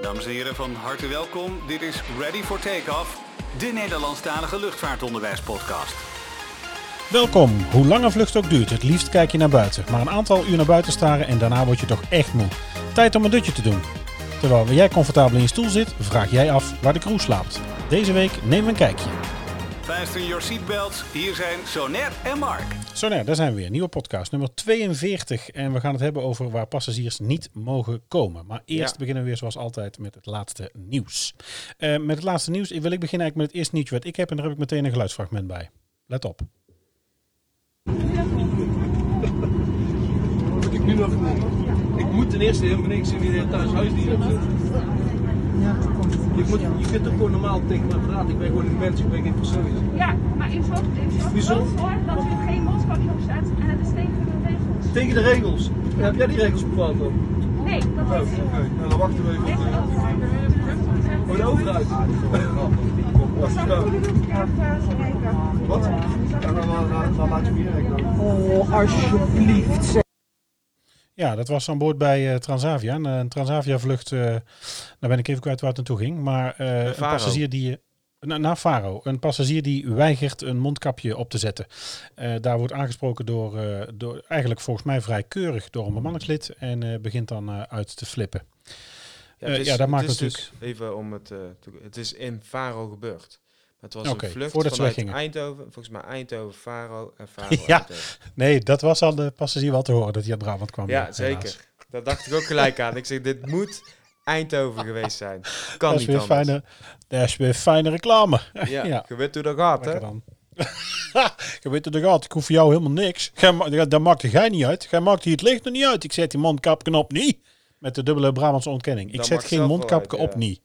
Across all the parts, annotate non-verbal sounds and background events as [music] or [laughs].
Dames en heren, van harte welkom. Dit is Ready for Takeoff, de Nederlandstalige luchtvaartonderwijspodcast. Welkom. Hoe lang een vlucht ook duurt, het liefst kijk je naar buiten. Maar een aantal uur naar buiten staren en daarna word je toch echt moe. Tijd om een dutje te doen. Terwijl jij comfortabel in je stoel zit, vraag jij af waar de crew slaapt. Deze week nemen we een kijkje. Fasten your seatbelts. Hier zijn Sonet en Mark. Zo nou, daar zijn we weer. Nieuwe podcast, nummer 42. En we gaan het hebben over waar passagiers niet mogen komen. Maar eerst Ja. beginnen we weer zoals altijd met het laatste nieuws. Eh, met het laatste nieuws wil ik beginnen eigenlijk met het eerste nieuwtje wat ik heb. En daar heb ik meteen een geluidsfragment bij. Let op. [laughs] Moet ik nu nog. Ik moet ten eerste helemaal niks in thuis huisdier op zitten. Je, moet, je kunt toch gewoon normaal tegen me praten. Ik ben gewoon een mens, ik ben geen persoon. Ja, maar in zorg voor dat er geen mondkapje op staat en het is tegen de regels. Tegen de regels. Heb jij die regels bepaald dan? Nee, dat Oh, is oké. Nou, dan wachten we even. op ook de- Voor de overheid. Wacht, ja. Wat? Ja, dan, laat je me hier dan. Oh, alsjeblieft. Ja, dat was aan boord bij eh, Transavia. Een, een Transavia-vlucht, eh daar ben ik even kwijt waar het naartoe ging. Maar eh, een passagier die... na- Naar Faro. Een passagier die weigert een mondkapje op te zetten. Eh, daar wordt aangesproken door, eh, door, eigenlijk volgens mij vrij keurig, door een bemanningslid. En eh, begint dan eh, uit te flippen. Ja, Eh, is, ja, dat maakt natuurlijk- Dus even om het, eh, het is in Faro gebeurd. Het was een vlucht voordat vanuit. Eindhoven, volgens mij Eindhoven, Faro en Faro. [laughs] Ja. Eindhoven. Nee, dat was al de passagier wel te horen dat hij uit Brabant kwam. ja zeker. Daar dacht ik ook gelijk aan. Ik zeg, dit moet Eindhoven geweest zijn. [laughs] Kan Dat is, niet weer anders. fijne, dat is weer fijne reclame. Ja, [laughs] Ja. je weet hoe dat gaat, hè? je weet het er gaat, ik hoef voor jou helemaal niks. Gij dat maakte jij niet uit. Jij maakt hier het licht er niet uit. Ik zet die mondkapje op niet. Met de dubbele Brabantse ontkenning. Ik Dat zet geen mondkapje uit, op ja. niet.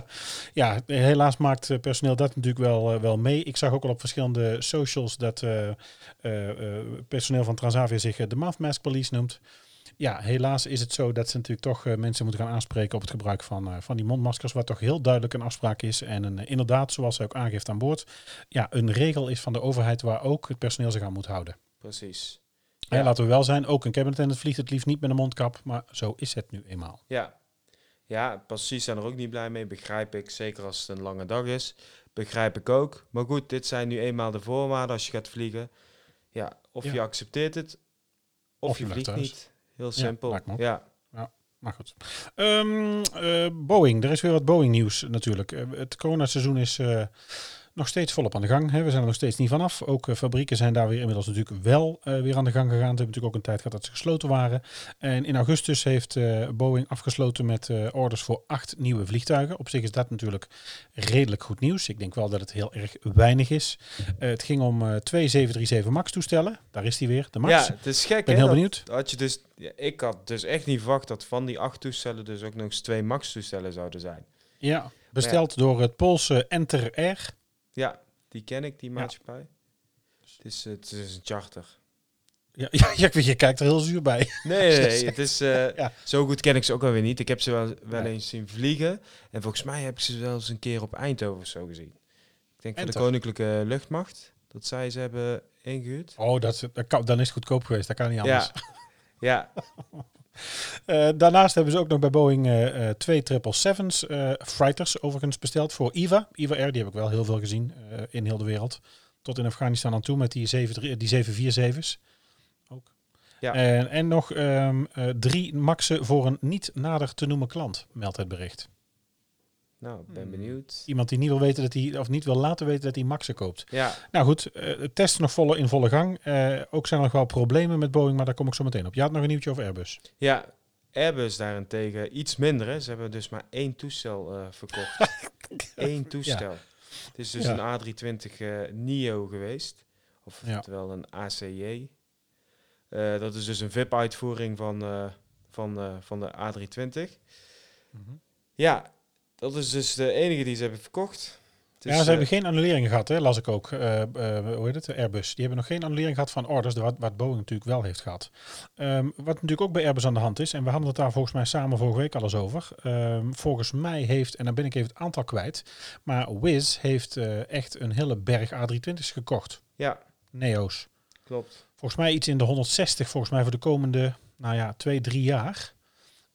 [laughs] ja, helaas maakt eh, personeel dat natuurlijk wel, eh, wel mee. Ik zag ook al op verschillende socials dat eh, personeel van Transavia zich de Mask Police noemt. Ja, helaas is het zo dat ze natuurlijk toch mensen moeten gaan aanspreken op het gebruik van, van die mondmaskers, wat toch heel duidelijk een afspraak is. En een, inderdaad, zoals zij ook aangeeft aan boord, ja, een regel is van de overheid waar ook het personeel zich aan moet houden. Precies. Laten we wel zijn, ook een cabinet vliegt het liefst niet met een mondkap, maar zo is het nu eenmaal. Ja. Ja, passagiers zijn er ook niet blij mee, begrijp ik. Zeker als het een lange dag is. Begrijp ik ook. Maar goed, dit zijn nu eenmaal de voorwaarden als je gaat vliegen. Ja, of Ja. je accepteert het, of, Of je vliegt thuis. niet. Heel simpel. Ja, Maar goed. Ehm, eh, Boeing, er is weer wat Boeing nieuws natuurlijk. Eh, het coronaseizoen is eh, nog steeds volop aan de gang. Hè. We zijn er nog steeds niet vanaf. Ook eh, fabrieken zijn daar weer inmiddels natuurlijk wel eh, weer aan de gang gegaan. Ze hebben natuurlijk ook een tijd gehad dat ze gesloten waren. En in augustus heeft eh, Boeing afgesloten met orders voor acht nieuwe vliegtuigen. Op zich is dat natuurlijk redelijk goed nieuws. Ik denk wel dat het heel erg weinig is. Het ging om twee 737 MAX toestellen. Daar is die weer, de MAX. ja het is gek Ik ben heel dat- benieuwd. Had je dus, ja, ik had dus echt niet verwacht dat van die acht toestellen dus ook nog eens twee MAX-toestellen zouden zijn. Ja, besteld door het Poolse Enter Air. Ja, die ken ik, die maatschappij. Het is, het is een charter. Ja, [laughs] ja, ja, ik weet, je kijkt er heel zuur bij. [laughs] Nee, [laughs] het is, eh, Ja. zo goed ken ik ze ook alweer niet. Ik heb ze wel, wel eens zien vliegen. En volgens mij heb ik ze wel eens een keer op Eindhoven of zo gezien. Ik denk voor de. Koninklijke Luchtmacht. Dat zij ze hebben ingehuurd. Oh, dat, is- dat kan, dan is het goedkoop geweest. Dat kan niet anders. Ja, ja, Eh, daarnaast hebben ze ook nog bij Boeing eh, twee 777's, eh freighters overigens besteld voor EVA. EVA Air, die heb ik wel heel veel gezien in heel de wereld. Tot in Afghanistan aan toe met die, 7, die 747's. Ook. Ja. En, en nog ehm, eh, drie maxen voor een niet nader te noemen klant, meldt het bericht. Nou, ik ben Hmm. benieuwd. Iemand die niet wil weten dat hij, of niet wil laten weten dat hij maxen koopt. Ja, Nou goed, eh, het test is nog volle, in volle gang. Eh, ook zijn er nog wel problemen met Boeing, maar daar kom ik zo meteen op. Je had nog een nieuwtje over Airbus. ja, Airbus daarentegen iets minder. Hè. Ze hebben dus maar één toestel eh, verkocht. [laughs] Eén toestel. Het is dus Ja. een A320 eh, NEO geweest. Of Ja. een ACJ. Eh, dat is dus een VIP-uitvoering van, eh, van, eh, van de A320. Ja, dat is dus de enige die ze hebben verkocht. Ja, is, ze hebben eh, geen annulering gehad, hè, las ik ook. Eh, eh, hoe heet het? Airbus. Die hebben nog geen annulering gehad van orders, wat, wat Boeing natuurlijk wel heeft gehad. Ehm, wat natuurlijk ook bij Airbus aan de hand is, en we hadden het daar volgens mij samen vorige week al eens over. Ehm, volgens mij heeft, en dan ben ik even het aantal kwijt, maar Wizz heeft echt een hele berg A320's gekocht. Ja, Neo's. klopt. Volgens mij iets in de 160, volgens mij voor de komende, nou ja, twee, drie jaar.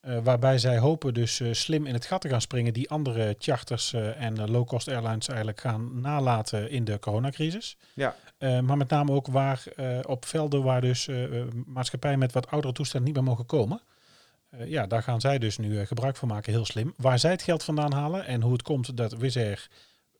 Eh, waarbij zij hopen dus eh, slim in het gat te gaan springen die andere charters eh, en low-cost airlines eigenlijk gaan nalaten in de coronacrisis. Ja. Maar met name ook waar op velden waar dus maatschappijen met wat oudere toestellen niet meer mogen komen. Ja, daar gaan zij dus nu gebruik van maken, heel slim. Waar zij het geld vandaan halen en hoe het komt dat Wizz Air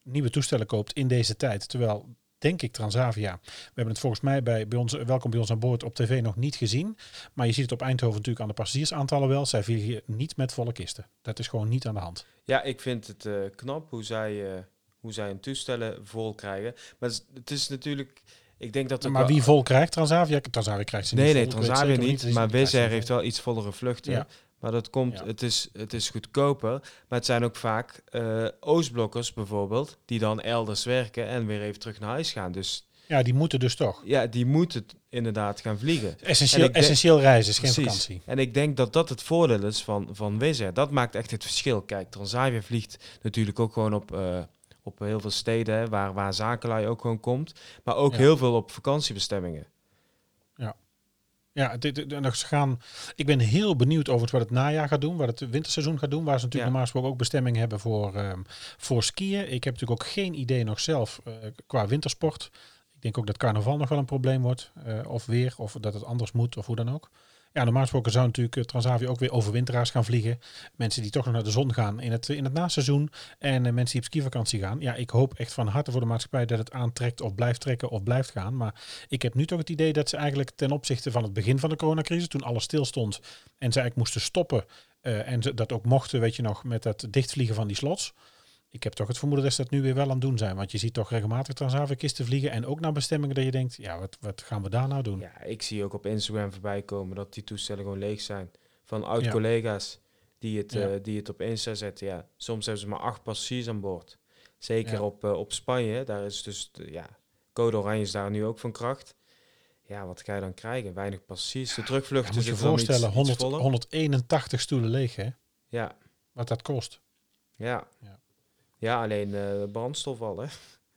nieuwe toestellen koopt in deze tijd. Terwijl, denk ik, Transavia, we hebben het volgens mij bij, bij ons, welkom bij ons aan boord op tv nog niet gezien. Maar je ziet het op Eindhoven natuurlijk aan de passagiersaantallen wel. Zij vliegen niet met volle kisten. Dat is gewoon niet aan de hand. Ja, ik vind het eh, knap hoe zij, eh, hoe zij hun toestellen vol krijgen. Maar het is, natuurlijk, ik denk dat... Maar wie vol krijgt, Transavia, Transavia krijgt ze niet Nee, vol. nee, Transavia niet, maar Wizz Air heeft wel iets vollere vluchten. Ja. Maar dat komt, Ja. het, is, het is goedkoper. Maar het zijn ook vaak eh, Oostblokkers bijvoorbeeld, die dan elders werken en weer even terug naar huis gaan. Dus. Ja, die moeten dus toch. ja, die moeten inderdaad gaan vliegen. Essentieel, reizen is geen Precies. vakantie. En ik denk dat dat het voordeel is van, van Wizz Air. Dat maakt echt het verschil. Kijk, Transavia vliegt natuurlijk ook gewoon op, eh, op heel veel steden waar, waar zakenlui ook gewoon komt. Maar ook Ja. heel veel op vakantiebestemmingen. Ja, dit, dit- gaan, ik ben heel benieuwd over wat het najaar gaat doen, wat het winterseizoen gaat doen, waar ze natuurlijk Ja. normaal gesproken ook bestemmingen hebben voor, ehm, voor skiën. Ik heb natuurlijk ook geen idee nog zelf eh, qua wintersport. Ik denk ook dat carnaval nog wel een probleem wordt, eh, of weer, of dat het anders moet, of hoe dan ook. Ja, normaal gesproken zou natuurlijk eh, Transavia ook weer overwinteraars gaan vliegen. Mensen die toch nog naar de zon gaan in het, in het naseizoen. En eh, mensen die op skivakantie gaan. Ja, ik hoop echt van harte voor de maatschappij dat het aantrekt of blijft trekken of blijft gaan. Maar ik heb nu toch het idee dat ze eigenlijk ten opzichte van het begin van de coronacrisis, toen alles stil stond en ze eigenlijk moesten stoppen. eh, en ze dat ook mochten, weet je nog, met het dichtvliegen van die slots. Ik heb toch het vermoeden dat ze dat nu weer wel aan het doen zijn. Want je ziet toch regelmatig Transavia-kisten vliegen. En ook naar bestemmingen dat je denkt, ja, wat, wat gaan we daar nou doen? Ja, ik zie ook op Instagram voorbij komen dat die toestellen gewoon leeg zijn. Van Ja. oud-collega's die, het, Ja. eh, die het op Insta zetten. Ja, soms hebben ze maar acht passagiers aan boord. Zeker Ja. op, eh, op Spanje. Daar is dus, de- ja, code oranje is daar nu ook van kracht. Ja, wat ga je dan krijgen? Weinig passagiers. De terugvluchten moet je voorstellen, iets 100, voller. 181 stoelen leeg, hè? Ja, Wat dat kost. ja. Ja. Ja, alleen eh, brandstof al, hè.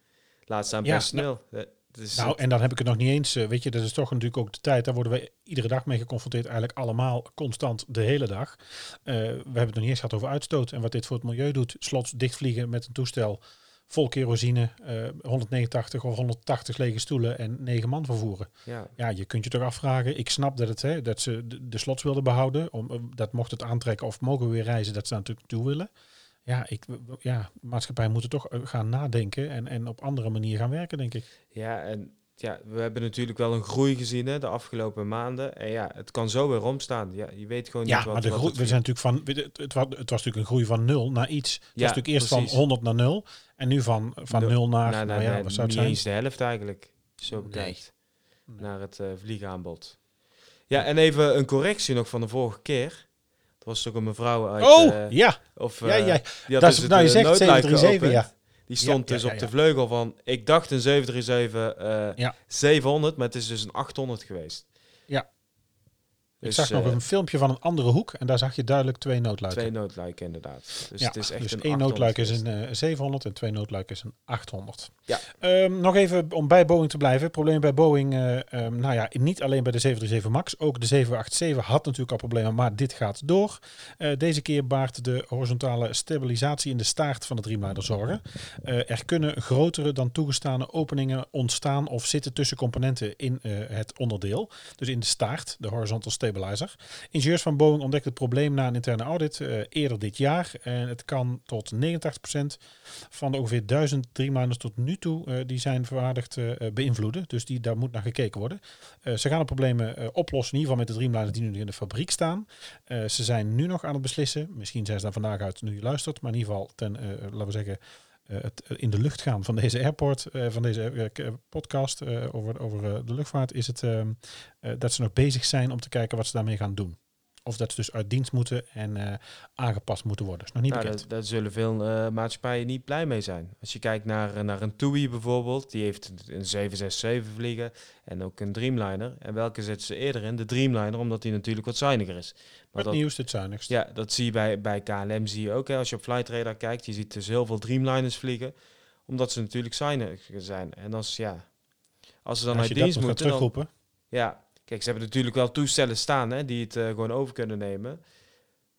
[laughs] Laat staan Ja, personeel. Eh, het is Nou, en dan heb ik het nog niet eens. eh, weet je, dat is toch natuurlijk ook de tijd. Daar worden we iedere dag mee geconfronteerd. Eigenlijk allemaal constant de hele dag. Eh, we hebben het nog niet eens gehad over uitstoot. En wat dit voor het milieu doet. Slots dichtvliegen met een toestel vol kerosine. eh 189 of 180 lege stoelen en 9 man vervoeren. ja. Ja, je kunt je toch afvragen. Ik snap dat, het, hè, dat ze de, de slots wilden behouden. Om, eh, dat mocht het aantrekken of mogen we weer reizen. Dat ze natuurlijk toe willen. Ja, ik, ja, maatschappijen moeten toch eh, gaan nadenken. En, en op andere manier gaan werken, denk ik. Ja, en ja, we hebben natuurlijk wel een groei gezien hè, de afgelopen maanden. En ja, het kan zo weer omstaan. Ja, je weet gewoon Ja, niet wat, maar de groei, het we zijn natuurlijk van, het, het, was, het was natuurlijk een groei van 0 naar iets. Het was Ja, natuurlijk eerst precies. van 100 naar 0 en nu van, van Nul- 0 naar, nou, nou, nou, ja, nee, wat zou het zijn? eens de helft eigenlijk, zo bekijkt, Nee. naar het eh, vliegaanbod. Ja, en even een correctie nog van de vorige keer. Het was toch een mevrouw uit... Oh, eh, ja, of, ja, eh, ja. Die had Dat dus is- het, nou, je eh, zegt noodluik 737, geopend. ja. Die stond Ja, dus op de vleugel van, ik dacht een 737 eh Ja. 700, maar het is dus een 800 geweest. Ja. Ik Dus, zag nog eh, een filmpje van een andere hoek en daar zag je duidelijk twee noodluiken. Twee noodluiken inderdaad. Dus ja, het is echt dus een één 800 noodluik is een eh, 700 en twee noodluiken is een 800. Ja. Ehm, nog even om bij Boeing te blijven. Problemen bij Boeing, ehm, nou ja, niet alleen bij de 737 MAX, ook de 787 had natuurlijk al problemen, maar dit gaat door. Deze keer baart de horizontale stabilisatie in de staart van de Dreamliner zorgen. Er kunnen grotere dan toegestane openingen ontstaan of zitten tussen componenten in het onderdeel. Dus in de staart, de horizontal stabilizer. Ingenieurs van Boeing ontdekten het probleem na een interne audit eh, eerder dit jaar. En het kan tot 89% van de ongeveer 1000 Dreamliners tot nu toe eh, die zijn verwaardigd eh, beïnvloeden. Dus die, daar moet naar gekeken worden. Ze gaan de problemen oplossen, in ieder geval met de Dreamliners die nu in de fabriek staan. Ze zijn nu nog aan het beslissen. Misschien zijn ze daar vandaag uit nu je luistert. Maar in ieder geval ten, laten we zeggen, het eh, in de lucht gaan van deze airport, eh, van deze eh, podcast over, over de luchtvaart, is het ehm, eh, dat ze nog bezig zijn om te kijken wat ze daarmee gaan doen. Of dat ze dus uit dienst moeten en eh, aangepast moeten worden. is nog niet Nou, bekend. daar, daar zullen veel eh, maatschappijen niet blij mee zijn. Als je kijkt naar, eh, naar een TUI bijvoorbeeld, die heeft een 767 vliegen en ook een Dreamliner. En welke zetten ze eerder in? De Dreamliner, omdat die natuurlijk wat zuiniger is. Maar het dat, nieuws, het zuinigst. ja, dat zie je bij, bij KLM zie je ook. Hè. Als je op Flightradar kijkt, je ziet dus heel veel Dreamliners vliegen, omdat ze natuurlijk zuiniger zijn. En als, ja, als ze dan Als uit je dienst moeten, dan, ja, kijk, ze hebben natuurlijk wel toestellen staan hè, die het eh, gewoon over kunnen nemen.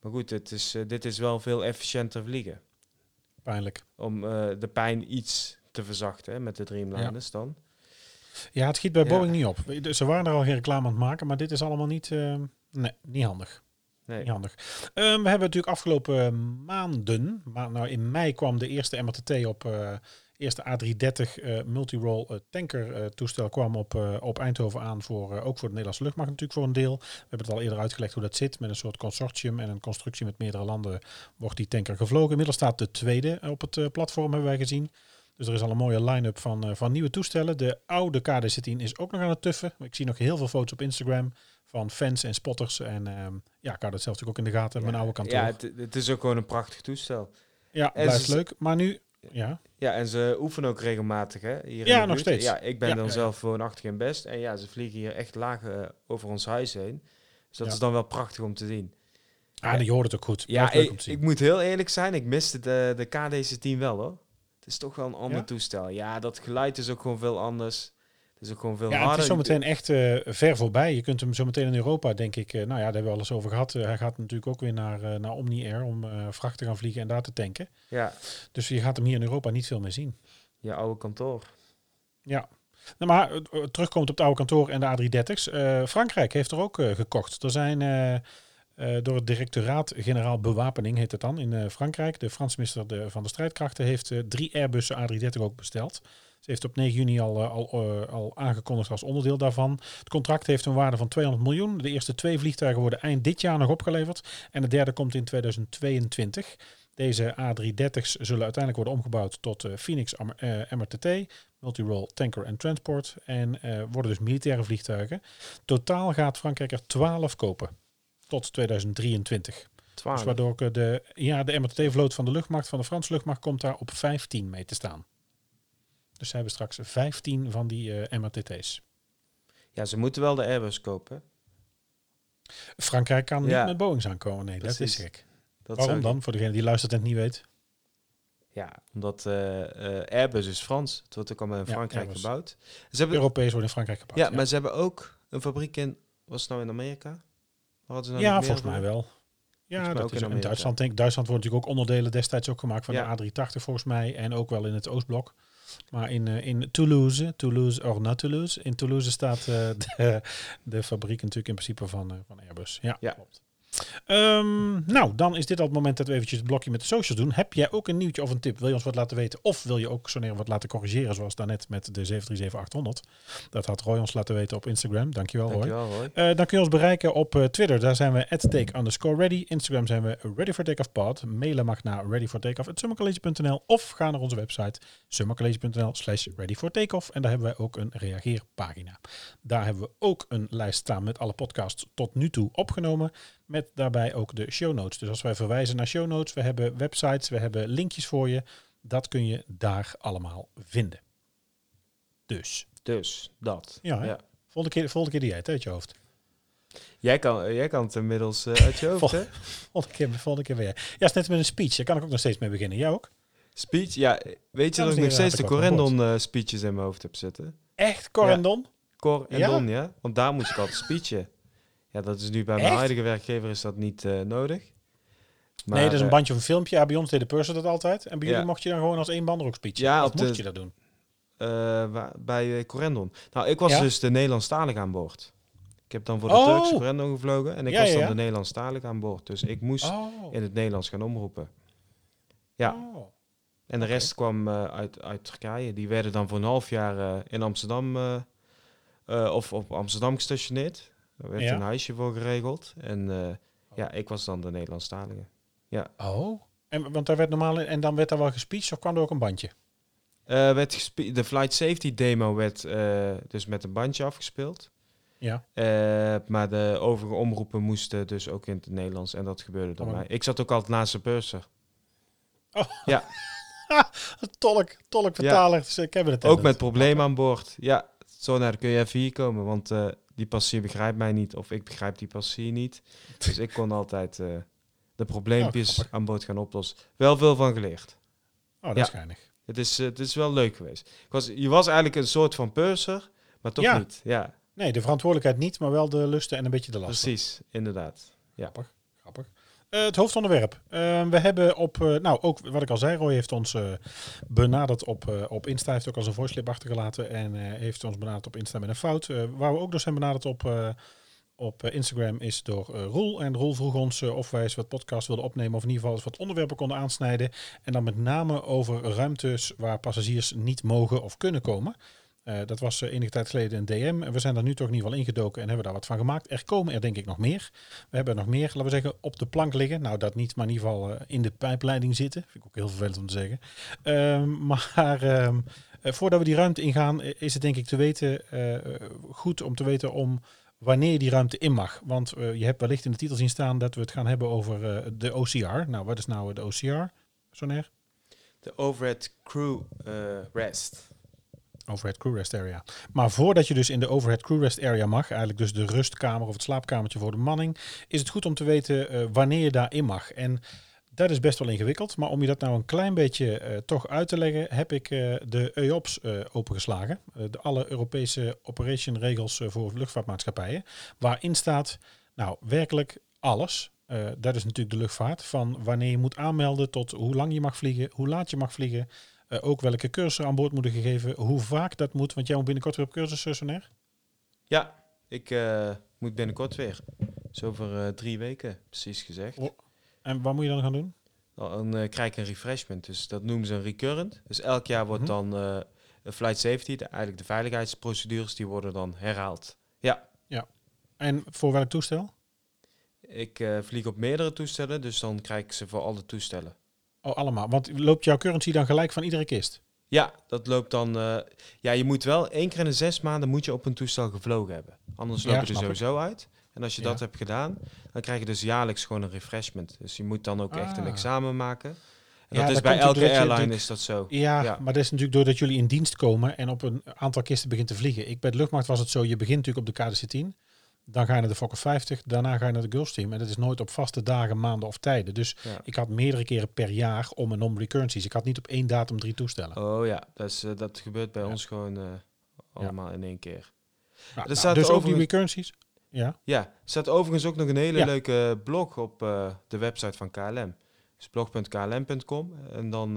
Maar goed, het is, eh, dit is wel veel efficiënter vliegen. Pijnlijk. Om eh, de pijn iets te verzachten hè, met de Dreamliners dan. Ja, het schiet bij Ja. Boeing niet op. Ze waren er al geen reclame aan het maken, maar dit is allemaal niet, eh, nee, niet handig. Nee. Niet handig. Ehm, we hebben natuurlijk afgelopen maanden, maar nou in mei kwam de eerste MRTT op, eerste A330 eh multirole eh, tanker eh, toestel kwam op, eh, op Eindhoven aan voor, ook voor de Nederlandse luchtmacht natuurlijk voor een deel. We hebben het al eerder uitgelegd hoe dat zit. Met een soort consortium en een constructie met meerdere landen wordt die tanker gevlogen. Inmiddels staat de tweede op het platform, hebben wij gezien. Dus er is al een mooie line-up van, van nieuwe toestellen. De oude KD-10 is ook nog aan het tuffen. Ik zie nog heel veel foto's op Instagram van fans en spotters. En ehm, ja, ik hou dat zelf natuurlijk ook in de gaten. Mijn oude kantoor. Ja, Ja, het, het is ook gewoon een prachtig toestel. ja blijft leuk. Maar nu, ja, Ja, en ze oefenen ook regelmatig, hè? Hier in Ja, nog buurt. steeds. Ja, ik ben Ja, dan ja, zelf woonachtig in Best. En ja, ze vliegen hier echt laag eh, over ons huis heen. Dus dat Ja. is dan wel prachtig om te zien. ah, die hoort het ook goed. Ja, ik, moet heel eerlijk zijn, ik miste de, de KDC-10 wel, hoor. Het is toch wel een ander toestel. Ja, dat geluid is ook gewoon veel anders. Het is ook gewoon veel Ja, harder. het is zometeen echt eh, ver voorbij. Je kunt hem zometeen in Europa, denk ik. eh, nou ja, daar hebben we al eens over gehad. Eh, hij gaat natuurlijk ook weer naar, naar Omni Air om vracht te gaan vliegen en daar te tanken. Ja, Dus je gaat hem hier in Europa niet veel meer zien. je oude kantoor. Ja. Nou, maar terugkomt op het oude kantoor en de A330's. Eh, Frankrijk heeft er ook gekocht. Er zijn door het directoraat generaal bewapening, heet het dan, in Frankrijk. De Franse minister de, van de strijdkrachten heeft eh, drie Airbussen A330 ook besteld. Ze heeft op 9 juni al, eh, al, eh, al aangekondigd als onderdeel daarvan. Het contract heeft een waarde van 200 miljoen. De eerste twee vliegtuigen worden eind dit jaar nog opgeleverd. En de derde komt in 2022. Deze A330's zullen uiteindelijk worden omgebouwd tot eh, Phoenix eh, MRTT, Multirole Tanker and Transport. En worden dus militaire vliegtuigen. Totaal gaat Frankrijk er 12 kopen. Tot 2023. Dus 12. waardoor de, ja, de MRTT-vloot van de luchtmacht, van de Franse luchtmacht, komt daar op 15 mee te staan. Dus ze hebben straks 15 van die MRTT's. Ja, ze moeten wel de Airbus kopen. Frankrijk kan Ja. niet met Boeings aankomen. Nee, dat is gek. Dat Waarom dan? Voor degene die luistert en het niet weet. Ja, omdat eh, eh, Airbus is Frans. Het wordt ook allemaal in Frankrijk gebouwd. Ze hebben, Europees wordt in Frankrijk gebouwd. ja, maar ze hebben ook een fabriek in... Was het nou in Amerika? Waar ze nou ja volgens mij wel. Ja, mij dat ook is in in. Duitsland. Denk. Duitsland wordt natuurlijk ook onderdelen destijds ook gemaakt van de A380 volgens mij. En ook wel in het Oostblok. Maar in, eh, in Toulouse, Toulouse or not Toulouse, in Toulouse staat eh, [laughs] de, de fabriek natuurlijk in principe van, eh, van Airbus. Ja, Ja. klopt. Ehm, nou, dan is dit al het moment dat we eventjes het blokje met de socials doen. Heb jij ook een nieuwtje of een tip? Wil je ons wat laten weten? Of wil je ook Sonair wat laten corrigeren, zoals daarnet met de 737-800? Dat had Roy ons laten weten op Instagram. Dankjewel, Roy. Dankjewel, Roy. Eh, dan kun je ons bereiken op eh, Twitter. Daar zijn we at take underscore ready. Instagram zijn we ready for takeoff pod. Mailen mag naar ready for takeoff of ga naar onze website summercollege.nl slash ready for takeoff. En daar hebben wij ook een reageerpagina. Daar hebben we ook een lijst staan met alle podcasts tot nu toe opgenomen. Met daarbij ook de show notes. Dus als wij verwijzen naar show notes, we hebben websites, we hebben linkjes voor je. Dat kun je daar allemaal vinden. Dus, Dus, dat. Ja, hè? volgende keer, volgende keer die jij het uit je hoofd. Jij, kan, jij kan het inmiddels eh, uit je hoofd, Vol- hè? [laughs] Volgende keer, volgende keer weer. Ja, is net met een speech. Daar kan ik ook nog steeds mee beginnen. Jij ook? Speech, ja. Weet je dat ik nog steeds de hartelijk welkom Corendon eh, speeches in mijn hoofd heb zitten? Echt, Cor Ja. en Don? Cor en Ja? Ja? Want daar moest ik altijd speechen. Ja, dat is nu bij mijn Echt? huidige werkgever is dat niet eh, nodig. Maar, nee, dat is een eh, bandje of een filmpje. Ja, bij ons deed de purser dat altijd. En bij Ja. jullie mocht je dan gewoon als één bander ook speechen. Ja, of op de- je dat doen? eh, bij eh, Corendon. Nou, ik was Ja? dus de Nederlandstalig aan boord. Ik heb dan voor de Oh! Turkse Corendon gevlogen en ik Ja, was ja, dan ja. de Nederlandstalig aan boord. Dus ik moest Oh. in het Nederlands gaan omroepen. Ja. Oh. En de rest kwam eh, uit, uit Turkije. Die werden dan voor een half jaar eh, in Amsterdam eh, eh, of op Amsterdam gestationeerd. Daar werd Ja. een huisje voor geregeld. En eh, ja, ik was dan de Nederlandstalige. Oh. En, want daar werd normaal en dan werd daar wel gespeecht of kwam er ook een bandje? Eh, werd de flight safety demo werd eh, dus met een bandje afgespeeld. Ja. Maar de overige omroepen moesten dus ook in het Nederlands. En dat gebeurde door Oh, mij. Ik zat ook altijd naast de purser. [laughs] Tolk, tolk, vertaler. Dus ik heb het Ook met problemen aan boord. Ja, zo naar kun je even hier komen. Want eh, die passagier begrijpt mij niet. Of ik begrijp die passagier niet. [laughs] Dus ik kon altijd eh, de probleempjes Ja, grappig. aan boord gaan oplossen. Wel veel van geleerd. Oh, dat Ja. is. Het is, eh, het is wel leuk geweest. Ik was, je was eigenlijk een soort van purser, maar toch Ja. niet. Ja, Nee, de verantwoordelijkheid niet, maar wel de lusten en een beetje de lasten. precies. Inderdaad. Ja. Grappig. Eh, het hoofdonderwerp. Eh, we hebben op, eh, nou ook wat ik al zei, Roy heeft ons benaderd op, op Insta, heeft ook als een voice clip achtergelaten en heeft ons benaderd op Insta met een fout. Waar we ook door zijn benaderd op, op Instagram is door Roel. En Roel vroeg ons of wij eens wat podcast wilden opnemen of in ieder geval eens wat onderwerpen konden aansnijden. En dan met name over ruimtes waar passagiers niet mogen of kunnen komen. Eh, dat was eh, enige tijd geleden een DM. En we zijn daar nu toch in ieder geval ingedoken en hebben daar wat van gemaakt. Er komen er denk ik nog meer. We hebben nog meer, laten we zeggen, op de plank liggen. Nou, dat niet, maar in ieder geval eh, in de pijpleiding zitten. Vind ik ook heel vervelend om te zeggen. Ehm, [laughs] maar ehm, eh, voordat we die ruimte ingaan, is het denk ik te weten, goed om te weten om wanneer je die ruimte in mag. Want je hebt wellicht in de titel zien staan dat we het gaan hebben over de OCR. Nou, wat is nou de OCR, Sonair? De overhead crew rest. Overhead crew rest area. Maar voordat je dus in de overhead crew rest area mag, eigenlijk dus de rustkamer of het slaapkamertje voor de manning, is het goed om te weten eh, wanneer je daarin mag. En dat is best wel ingewikkeld, maar om je dat nou een klein beetje eh, toch uit te leggen, heb ik eh, de EOPS opengeslagen. De alle Europese operation regels voor luchtvaartmaatschappijen, waarin staat, nou werkelijk alles. Dat is natuurlijk de luchtvaart, van wanneer je moet aanmelden tot hoe lang je mag vliegen, hoe laat je mag vliegen, eh, ook welke cursussen aan boord moeten gegeven, hoe vaak dat moet, want jij moet binnenkort weer op cursus, uh, Sonair. Ja, ik eh, moet binnenkort weer. Dus over eh, drie weken, precies gezegd. Oh. En wat moet je dan gaan doen? Dan eh, krijg ik een refreshment. Dus dat noemen ze een recurrent. Dus elk jaar wordt Mhm. dan eh, een flight safety, de, eigenlijk de veiligheidsprocedures, die worden dan herhaald. Ja, En voor welk toestel? ik eh, vlieg op meerdere toestellen, dus dan krijg ik ze voor alle toestellen. Oh, allemaal. Want loopt jouw currency dan gelijk van iedere kist? Ja, dat loopt dan. eh, ja, je moet wel één keer in de zes maanden moet je op een toestel gevlogen hebben. Anders Ja, loop je er ik. sowieso uit. En als je Ja. dat hebt gedaan, dan krijg je dus jaarlijks gewoon een refreshment. Dus je moet dan ook echt een Ah. examen maken. En Ja, dat is bij elke airline is dat zo. Ja, Ja. maar dat is natuurlijk doordat jullie in dienst komen en op een aantal kisten begint te vliegen. Ik, bij de luchtmacht was het zo, je begint natuurlijk op de KDC-10. Dan ga je naar de Fokker 50, daarna ga je naar de Gulfstream. En dat is nooit op vaste dagen, maanden of tijden. Dus Ja. ik had meerdere keren per jaar om en non-recurrencies. Ik had niet op één datum drie toestellen. Oh ja, dat, is, eh, dat gebeurt bij Ja. ons gewoon eh, allemaal in één keer. Nou, staat dus ook die recurrencies. Ja, Ja, er staat overigens ook nog een hele leuke blog op eh, de website van KLM. Dus blog.klm.com. En dan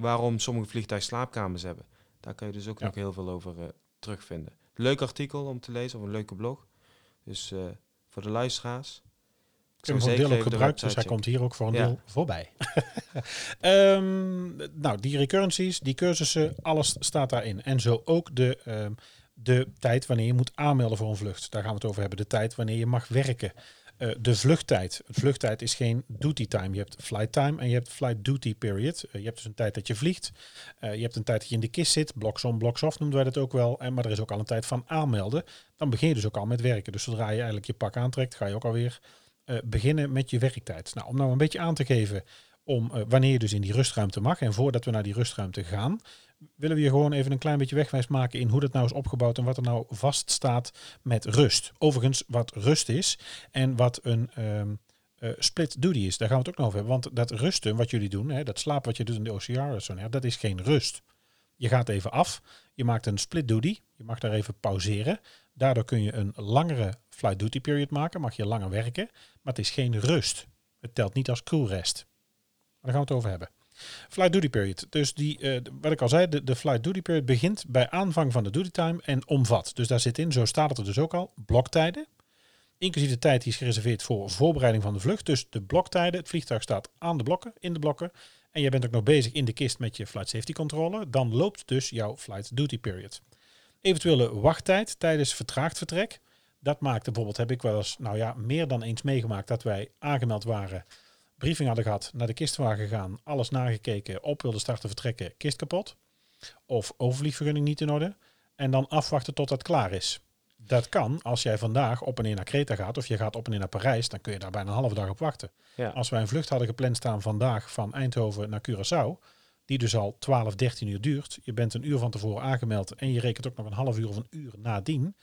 waarom sommige vliegtuigen slaapkamers hebben. Daar kan je dus ook nog heel veel over terugvinden. Leuk artikel om te lezen, of een leuke blog. Dus eh, voor de luisteraars. ik heb hem voor een deel ook gebruikt, dus hij komt hier ook voor een Ja. deel voorbij. [laughs] Ehm, nou, die recurrencies, die cursussen, alles staat daarin. En zo ook de, ehm, de tijd wanneer je moet aanmelden voor een vlucht. Daar gaan we het over hebben. De tijd wanneer je mag werken. Eh, de vluchttijd. Vluchttijd is geen duty time. Je hebt flight time en je hebt flight duty period. Eh, je hebt dus een tijd dat je vliegt. Eh, je hebt een tijd dat je in de kist zit. Blocks on, blocks off noemen wij dat ook wel. En, maar er is ook al een tijd van aanmelden. Dan begin je dus ook al met werken. Dus zodra je eigenlijk je pak aantrekt, ga je ook alweer beginnen met je werktijd. Nou, om nou een beetje aan te geven om wanneer je dus in die rustruimte mag. En voordat we naar die rustruimte gaan, willen we je gewoon even een klein beetje wegwijs maken in hoe dat nou is opgebouwd en wat er nou vaststaat met rust. Overigens, wat rust is en wat een ehm, eh, split duty is, daar gaan we het ook nog over hebben. Want dat rusten, wat jullie doen, hè, dat slapen wat je doet in de OCR, Sonair, dat is geen rust. Je gaat even af, je maakt een split duty, je mag daar even pauzeren. Daardoor kun je een langere flight duty period maken, mag je langer werken, maar het is geen rust. Het telt niet als crew rest. Daar gaan we het over hebben. Flight duty period. Dus die, eh, wat ik al zei, de, de flight duty period begint bij aanvang van de duty time en omvat. Dus daar zit in, zo staat het er dus ook al, bloktijden. Inclusief de tijd die is gereserveerd voor voorbereiding van de vlucht. Dus de bloktijden, het vliegtuig staat aan de blokken, in de blokken. En je bent ook nog bezig in de kist met je flight safety controle. Dan loopt dus jouw flight duty period. Eventuele wachttijd tijdens vertraagd vertrek. Dat maakte bijvoorbeeld, heb ik wel eens, nou ja, meer dan eens meegemaakt dat wij aangemeld waren, briefing hadden gehad, naar de kistwagen gegaan, alles nagekeken, op wilde starten, vertrekken, kist kapot. Of overvliegvergunning niet in orde. En dan afwachten tot dat klaar is. Dat kan als jij vandaag op en neer naar Kreta gaat of je gaat op en neer naar Parijs, dan kun je daar bijna een halve dag op wachten. Ja. Als wij een vlucht hadden gepland staan vandaag van Eindhoven naar Curaçao, die dus al 12, 13 uur duurt, je bent een uur van tevoren aangemeld en je rekent ook nog een half uur of een uur nadien,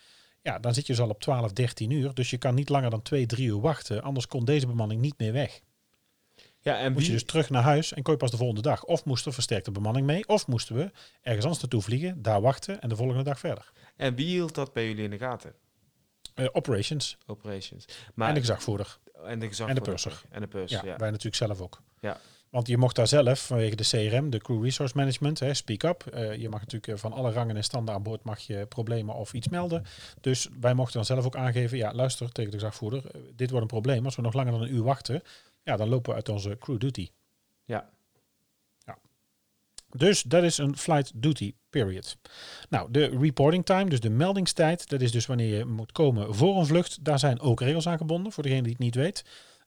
ja, dan zit je dus al op 12, 13 uur. Dus je kan niet langer dan 2, 3 uur wachten, anders kon deze bemanning niet meer weg. Ja, en Moest je dus terug naar huis en kon je pas de volgende dag. Of moest er versterkte bemanning mee, of moesten we ergens anders naartoe vliegen, daar wachten en de volgende dag verder. en wie hield dat bij jullie in de gaten? Eh, operations Operations. en Maar de gezagvoerder. en de gezag En de purser. En de purser, Ja, ja. wij natuurlijk zelf ook. Ja. Want je mocht daar zelf, vanwege de CRM, de Crew Resource Management, hè, speak up. eh, je mag natuurlijk eh, van alle rangen en standen aan boord mag je problemen of iets melden. Dus wij mochten dan zelf ook aangeven, ja luister tegen de gezagvoerder, dit wordt een probleem. Als we nog langer dan een uur wachten, ja, dan lopen we uit onze crew duty. Ja. Dus dat is een flight duty period. Nou, de reporting time, dus de meldingstijd, dat is dus wanneer je moet komen voor een vlucht. Daar zijn ook regels aan gebonden, voor degene die het niet weet.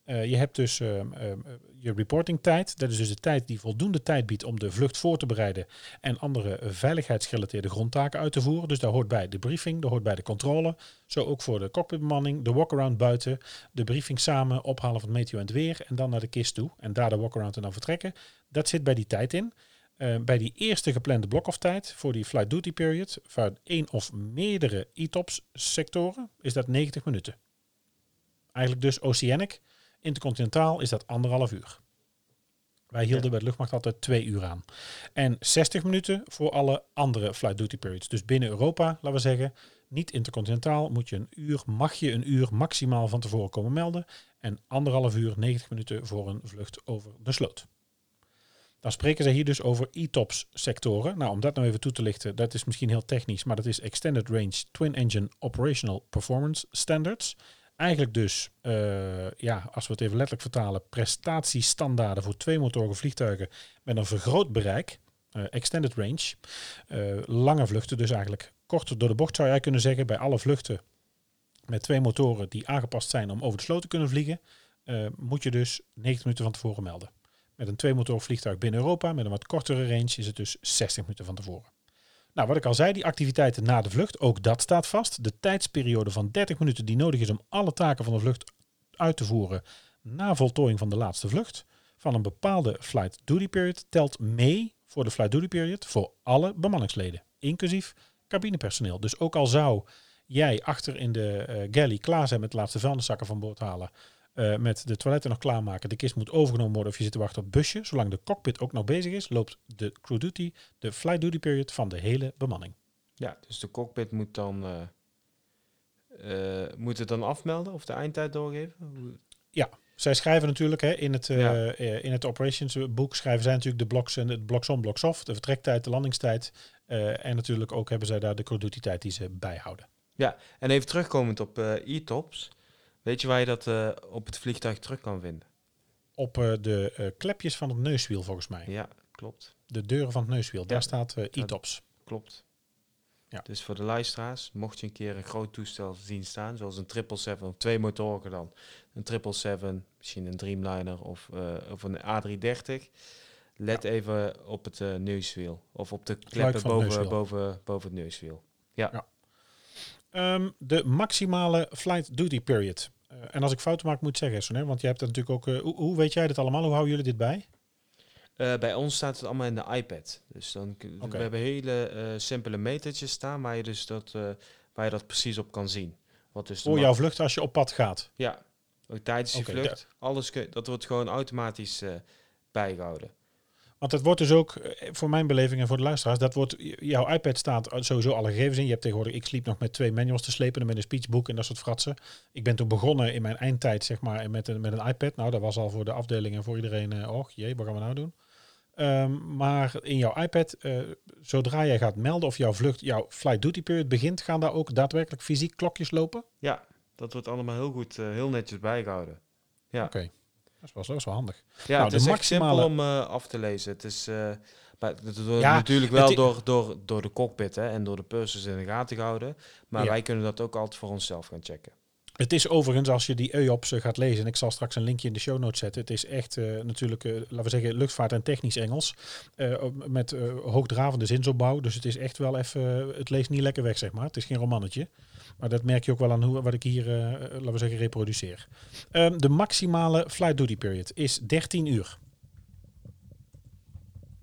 Eh, je hebt dus ehm, ehm, je reporting tijd. Dat is dus de tijd die voldoende tijd biedt om de vlucht voor te bereiden en andere eh, veiligheidsgerelateerde grondtaken uit te voeren. Dus daar hoort bij de briefing, daar hoort bij de controle. Zo ook voor de cockpitbemanning, de walkaround buiten, de briefing samen, ophalen van het meteo en het weer en dan naar de kist toe. En daar de walkaround en dan vertrekken. Dat zit bij die tijd in. Eh, bij die eerste geplande blok of tijd voor die flight duty period voor één of meerdere ETOPS sectoren is dat 90 minuten. Eigenlijk dus Oceanic. Intercontinentaal is dat anderhalf uur. Wij hielden Ja. bij de luchtmacht altijd twee uur aan. En 60 minuten voor alle andere flight duty periods. Dus binnen Europa, laten we zeggen, niet intercontinentaal, moet je een uur, mag je een uur maximaal van tevoren komen melden. En anderhalf uur, 90 minuten voor een vlucht over de sloot. Dan spreken ze hier dus over ETOPS sectoren. Nou, om dat nou even toe te lichten, dat is misschien heel technisch, maar dat is Extended Range Twin Engine Operational Performance Standards. Eigenlijk dus, eh, ja, als we het even letterlijk vertalen, prestatiestandaarden voor twee motoren vliegtuigen met een vergroot bereik. eh, extended range. Eh, lange vluchten, dus eigenlijk korter door de bocht zou jij kunnen zeggen. Bij alle vluchten met twee motoren die aangepast zijn om over de sloot te kunnen vliegen, moet je dus 90 minuten van tevoren melden. Met een tweemotor vliegtuig binnen Europa, met een wat kortere range, is het dus 60 minuten van tevoren. Nou, wat ik al zei, die activiteiten na de vlucht, ook dat staat vast. De tijdsperiode van 30 minuten die nodig is om alle taken van de vlucht uit te voeren na voltooiing van de laatste vlucht van een bepaalde flight duty period telt mee voor de flight duty period voor alle bemanningsleden, inclusief cabinepersoneel. Dus ook al zou jij achter in de eh, galley klaar zijn met de laatste vuilniszakken van boord halen, eh, met de toiletten nog klaarmaken, de kist moet overgenomen worden of je zit te wachten op het busje, zolang de cockpit ook nog bezig is, loopt de crew duty, de flight duty period van de hele bemanning. Ja, dus de cockpit moet dan eh, eh, moet het dan afmelden of de eindtijd doorgeven? Hoe- Zij schrijven natuurlijk hè, in het, Ja. in het operations boek schrijven zij natuurlijk de bloks en het bloks on, bloks off, de vertrektijd, de landingstijd. eh, en natuurlijk ook hebben zij daar de crew duty tijd die ze bijhouden. Ja, en even terugkomend op e-tops. Weet je waar je dat eh, op het vliegtuig terug kan vinden? Op eh, de eh, klepjes van het neuswiel volgens mij. Ja, klopt. De deuren van het neuswiel, daar Ja. staat eh e-tops. Klopt. Ja. Dus voor de luisteraars, mocht je een keer een groot toestel zien staan, zoals een 777, of twee motoren dan, een 777, misschien een Dreamliner of, of een A330, let even op het neuswiel. Of op de kleppen boven, neuswiel. boven, boven het neuswiel. Ehm, de maximale flight duty period. Eh, en als ik fouten maak, moet ik zeggen, hè, want je hebt dat natuurlijk ook. eh, hoe, hoe weet jij dit allemaal? Hoe houden jullie dit bij? Eh, bij ons staat het allemaal in de iPad. Dus dan, we hebben hele simpele metertjes staan waar je, dus dat, waar je dat precies op kan zien. Wat dus Voor ma- jouw vlucht als je op pad gaat. Ja, ook tijdens je vlucht. Alles kun- dat wordt gewoon automatisch eh, bijgehouden. Want het wordt dus ook, eh, voor mijn beleving en voor de luisteraars, dat wordt, jouw iPad staat sowieso alle gegevens in. Je hebt tegenwoordig, ik sliep nog met twee manuals te slepen en met een speechboek en dat soort fratsen. Ik ben toen begonnen in mijn eindtijd, zeg maar, met een, met een iPad. Nou, dat was al voor de afdeling en voor iedereen, eh och jee, wat gaan we nou doen? Ehm, maar in jouw iPad, eh, zodra jij gaat melden of jouw vlucht, jouw flight duty period begint, gaan daar ook daadwerkelijk fysiek klokjes lopen? Ja, dat wordt allemaal heel goed, heel netjes bijgehouden. Ja, Oké, dat is wel, dat is wel handig. ja Nou, het is echt maximale- simpel om eh, af te lezen. Het is eh, maar wordt Ja, natuurlijk wel door, door, door de cockpit hè, en door de pursers in de gaten gehouden. Maar Ja. wij kunnen dat ook altijd voor onszelf gaan checken. Het is overigens, als je die EOPS eh, gaat lezen, en ik zal straks een linkje in de show notes zetten. Het is echt eh, natuurlijk, eh, laten we zeggen, luchtvaart en technisch Engels. eh, op- met eh, hoogdravende zinsopbouw. Dus het is echt wel even, het leest niet lekker weg, zeg maar. Het is geen romannetje. Maar dat merk je ook wel aan hoe, wat ik hier, eh, laten we zeggen, reproduceer. Ehm, de maximale flight duty period is 13 uur.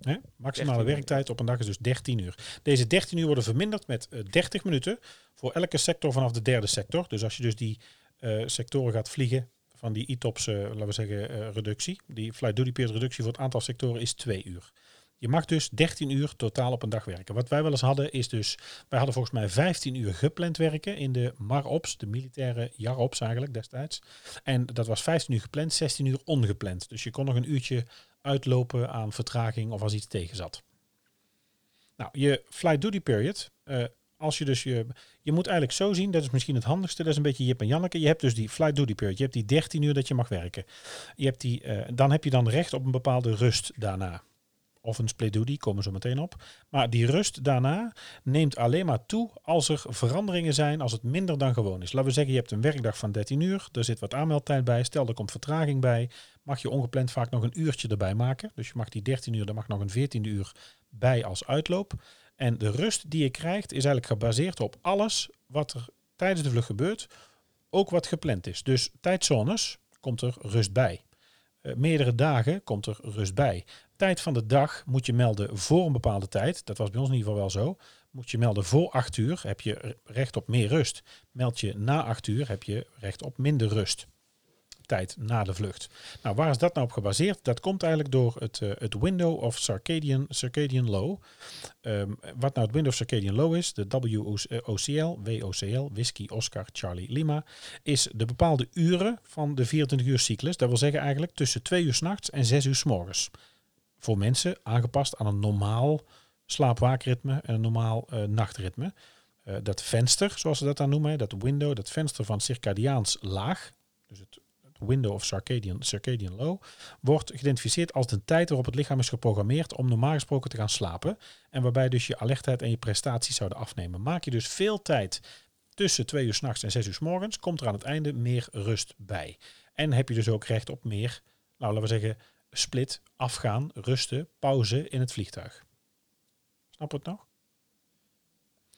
Hè? Maximale 13 uur, werktijd op een dag is dus 13 uur. Deze 13 uur worden verminderd met eh, 30 minuten voor elke sector vanaf de derde sector. Dus als je dus die eh, sectoren gaat vliegen van die ETOPS, eh, laten we zeggen, eh, reductie. Die flight duty period reductie voor het aantal sectoren is 2 uur. Je mag dus 13 uur totaal op een dag werken. Wat wij wel eens hadden is dus, wij hadden volgens mij 15 uur gepland werken in de MAROPS, de militaire JAROPS eigenlijk destijds. En dat was 15 uur gepland, 16 uur ongepland. Dus je kon nog een uurtje uitlopen aan vertraging of als iets tegen zat. Nou, je flight duty period, eh, als je dus je, je moet eigenlijk zo zien, dat is misschien het handigste, dat is een beetje Jip en Janneke. Je hebt dus die flight duty period, je hebt die 13 uur dat je mag werken. Je hebt die, eh, dan heb je dan recht op een bepaalde rust daarna. Of een split duty, komen zo meteen op. Maar die rust daarna neemt alleen maar toe als er veranderingen zijn, als het minder dan gewoon is. Laten we zeggen, je hebt een werkdag van 13 uur, er zit wat aanmeldtijd bij, stel er komt vertraging bij, mag je ongepland vaak nog een uurtje erbij maken. Dus je mag die 13 uur, daar mag nog een 14 uur bij als uitloop. En de rust die je krijgt is eigenlijk gebaseerd op alles wat er tijdens de vlucht gebeurt, ook wat gepland is. Dus tijdzones komt er rust bij. Uh, meerdere dagen komt er rust bij. Tijd van de dag moet je melden voor een bepaalde tijd. Dat was bij ons in ieder geval wel zo. Moet je melden voor 8 uur, heb je recht op meer rust. Meld je na 8 uur, heb je recht op minder rust tijd na de vlucht. Nou, waar is dat nou op gebaseerd? Dat komt eigenlijk door het, uh, het window of circadian, circadian low. Um, wat nou het window of circadian low is, de WOCL, WOCL, Whisky Oscar Charlie Lima, is de bepaalde uren van de 24 uur cyclus. Dat wil zeggen eigenlijk tussen 2 uur s'nachts en 6 uur s morgens. Voor mensen aangepast aan een normaal slaapwaakritme en een normaal uh, nachtritme. Uh, dat venster, zoals ze dat dan noemen, dat window, dat venster van circadiaans laag, dus het window of circadian, circadian low, wordt geïdentificeerd als de tijd waarop het lichaam is geprogrammeerd om normaal gesproken te gaan slapen. En waarbij dus je alertheid en je prestaties zouden afnemen. Maak je dus veel tijd tussen twee uur s'nachts en zes uur s morgens, komt er aan het einde meer rust bij. En heb je dus ook recht op meer, nou laten we zeggen, split, afgaan, rusten, pauze in het vliegtuig. Snap het nog?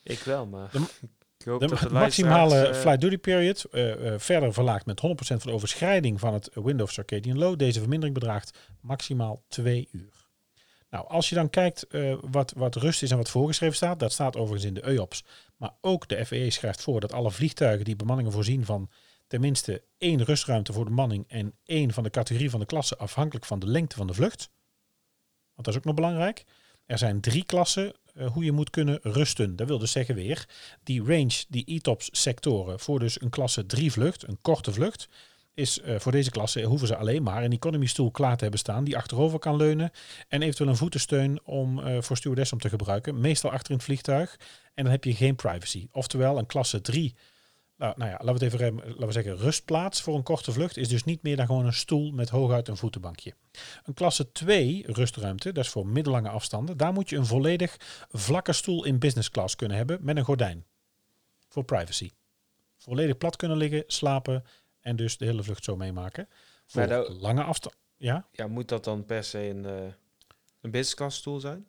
Ik wel, maar... De, [laughs] de, de maximale uh, flight duty period uh, uh, verder verlaagd met 100% van de overschrijding van het window of circadian low. Deze vermindering bedraagt maximaal 2 uur. Nou, als je dan kijkt wat, wat rust is en wat voorgeschreven staat, dat staat overigens in de EOPS, maar ook de FAA schrijft voor dat alle vliegtuigen die bemanningen voorzien van tenminste één rustruimte voor de manning en één van de categorie van de klasse afhankelijk van de lengte van de vlucht. Want dat is ook nog belangrijk. Er zijn drie klassen uh, hoe je moet kunnen rusten. Dat wil dus zeggen weer, die range, die ETOPS sectoren voor dus een klasse 3 vlucht, een korte vlucht, is uh, voor deze klasse hoeven ze alleen maar een economy stoel klaar te hebben staan die achterover kan leunen en eventueel een voetensteun om uh, voor stewardess om te gebruiken, meestal achter in het vliegtuig en dan heb je geen privacy. Oftewel een klasse 3 nou, nou ja, laten we het even laten we zeggen, rustplaats voor een korte vlucht is dus niet meer dan gewoon een stoel met hooguit een voetenbankje. Een klasse 2 rustruimte, dat is voor middellange afstanden, daar moet je een volledig vlakke stoel in business class kunnen hebben met een gordijn. Voor privacy. Volledig plat kunnen liggen, slapen en dus de hele vlucht zo meemaken. Voor dat, lange afstand. Ja? ja, moet dat dan per se een, uh, een business class stoel zijn?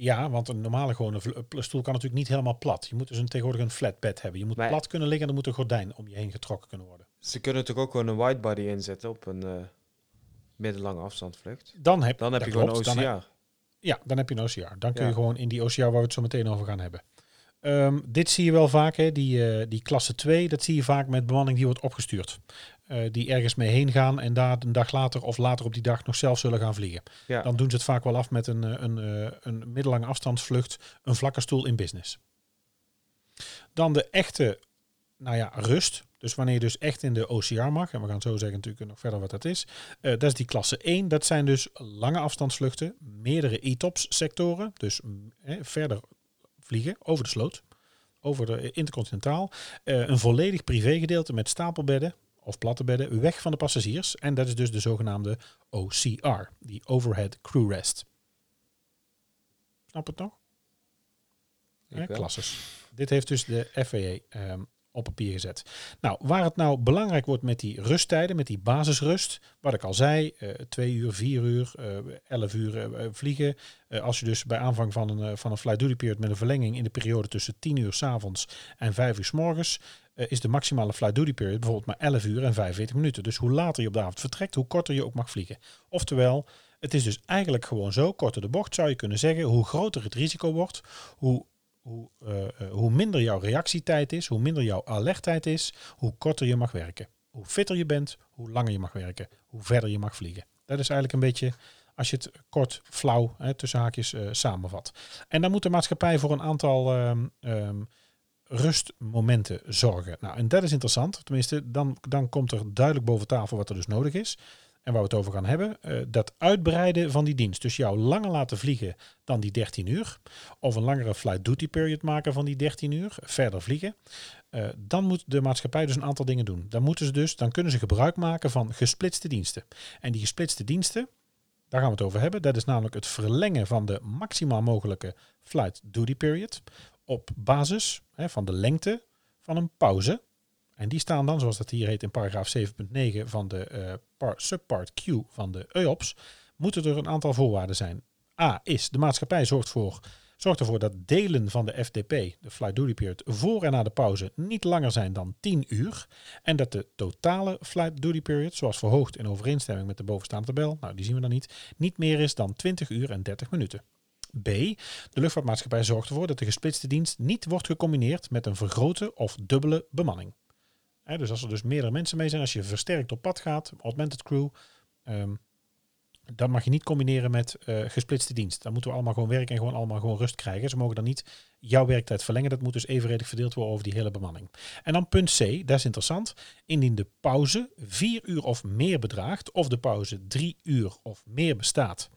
Ja, want een normale gewone stoel kan natuurlijk niet helemaal plat. Je moet dus een, tegenwoordig een flat bed hebben. Je moet maar plat kunnen liggen en er moet een gordijn om je heen getrokken kunnen worden. Ze kunnen natuurlijk ook gewoon een widebody inzetten op een uh, middellange afstandvlucht. Dan heb, dan heb je gewoon een OCR. Dan heb, ja, dan heb je een OCR. Dan kun ja. je gewoon in die OCR waar we het zo meteen over gaan hebben. Um, dit zie je wel vaak, hè, die, uh, die klasse 2, dat zie je vaak met bemanning die wordt opgestuurd. Uh, die ergens mee heen gaan en daar een dag later of later op die dag nog zelf zullen gaan vliegen. Ja. Dan doen ze het vaak wel af met een, een, een, een middellange afstandsvlucht, een vlakke stoel in business. Dan de echte nou ja, rust. Dus wanneer je dus echt in de OCR mag, en we gaan zo zeggen natuurlijk nog verder wat dat is. Uh, dat is die klasse 1. Dat zijn dus lange afstandsvluchten, meerdere ETOPS sectoren. Dus eh, verder vliegen over de sloot, over de intercontinentaal. Uh, een volledig privégedeelte met stapelbedden of platte bedden weg van de passagiers. En dat is dus de zogenaamde OCR, die Overhead Crew Rest. Snap het nog? Ja, klasses. Dit heeft dus de FAA um, op papier gezet. Nou, waar het nou belangrijk wordt met die rusttijden, met die basisrust, wat ik al zei, uh, twee uur, vier uur, uh, elf uur uh, vliegen. als je dus bij aanvang van een, van een flight duty period met een verlenging in de periode tussen 10 uur s avonds en 5 uur s morgens, is de maximale flight duty period bijvoorbeeld maar 11 uur en 45 minuten. Dus hoe later je op de avond vertrekt, hoe korter je ook mag vliegen. Oftewel, het is dus eigenlijk gewoon zo, korter de bocht zou je kunnen zeggen, hoe groter het risico wordt, hoe hoe, uh, hoe minder jouw reactietijd is, hoe minder jouw alertheid is, hoe korter je mag werken. Hoe fitter je bent, hoe langer je mag werken, hoe verder je mag vliegen. Dat is eigenlijk een beetje, Als je het kort, flauw, hè, tussen haakjes eh, samenvat. En dan moet de maatschappij voor een aantal ehm, ehm, rustmomenten zorgen. Nou, en dat is interessant. Tenminste, dan, dan komt er duidelijk boven tafel wat er dus nodig is. En waar we het over gaan hebben, eh, dat uitbreiden van die dienst. Dus jou langer laten vliegen dan die 13 uur. Of een langere flight duty period maken van die 13 uur. Verder vliegen. Eh, dan moet de maatschappij dus een aantal dingen doen. Dan, moeten ze dus, dan kunnen ze gebruik maken van gesplitste diensten. En die gesplitste diensten, daar gaan we het over hebben. Dat is namelijk het verlengen van de maximaal mogelijke flight duty period. Op basis hè, van de lengte van een pauze. En die staan dan, zoals dat hier heet in paragraaf 7.9 van de eh, par- subpart Q van de EOPS, moeten er een aantal voorwaarden zijn. A is, de maatschappij zorgt, voor, zorgt ervoor dat delen van de FDP, de flight duty period, voor en na de pauze niet langer zijn dan 10 uur. En dat de totale flight duty period, zoals verhoogd in overeenstemming met de bovenstaande tabel, nou die zien we dan niet, niet meer is dan 20 uur en 30 minuten. B. De luchtvaartmaatschappij zorgt ervoor dat de gesplitste dienst niet wordt gecombineerd met een vergrote of dubbele bemanning. Hè, dus als er dus meerdere mensen mee zijn, als je versterkt op pad gaat, augmented crew, ehm, dan mag je niet combineren met eh, gesplitste dienst. Dan moeten we allemaal gewoon werken en gewoon allemaal gewoon rust krijgen. Ze mogen dan niet jouw werktijd verlengen. Dat moet dus evenredig verdeeld worden over die hele bemanning. En dan punt C, dat is interessant. Indien de pauze vier uur of meer bedraagt, of de pauze drie uur of meer bestaat,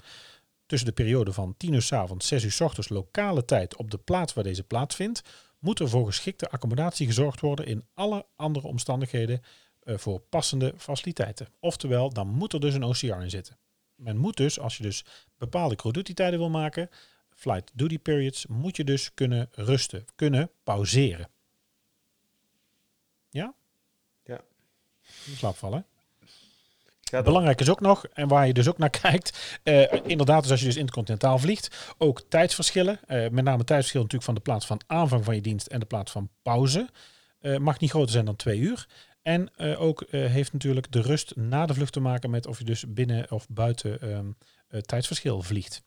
tussen de periode van 10 uur s avonds, 6 uur s ochtends lokale tijd op de plaats waar deze plaatsvindt, moet er voor geschikte accommodatie gezorgd worden in alle andere omstandigheden eh, voor passende faciliteiten. Oftewel, dan moet er dus een OCR in zitten. Men moet dus, als je dus bepaalde crew duty tijden wil maken, flight duty periods, moet je dus kunnen rusten, kunnen pauzeren. Ja? Ja. Slaap vallen. Belangrijk is ook nog, en waar je dus ook naar [laughs] kijkt, eh, inderdaad, dus als je dus intercontinentaal vliegt, ook tijdsverschillen, eh, met name tijdsverschil natuurlijk van de plaats van aanvang van je dienst en de plaats van pauze, eh, mag niet groter zijn dan twee uur. En ook heeft natuurlijk de rust na de vlucht te maken met of je dus binnen of buiten ehm, eh, tijdsverschil vliegt.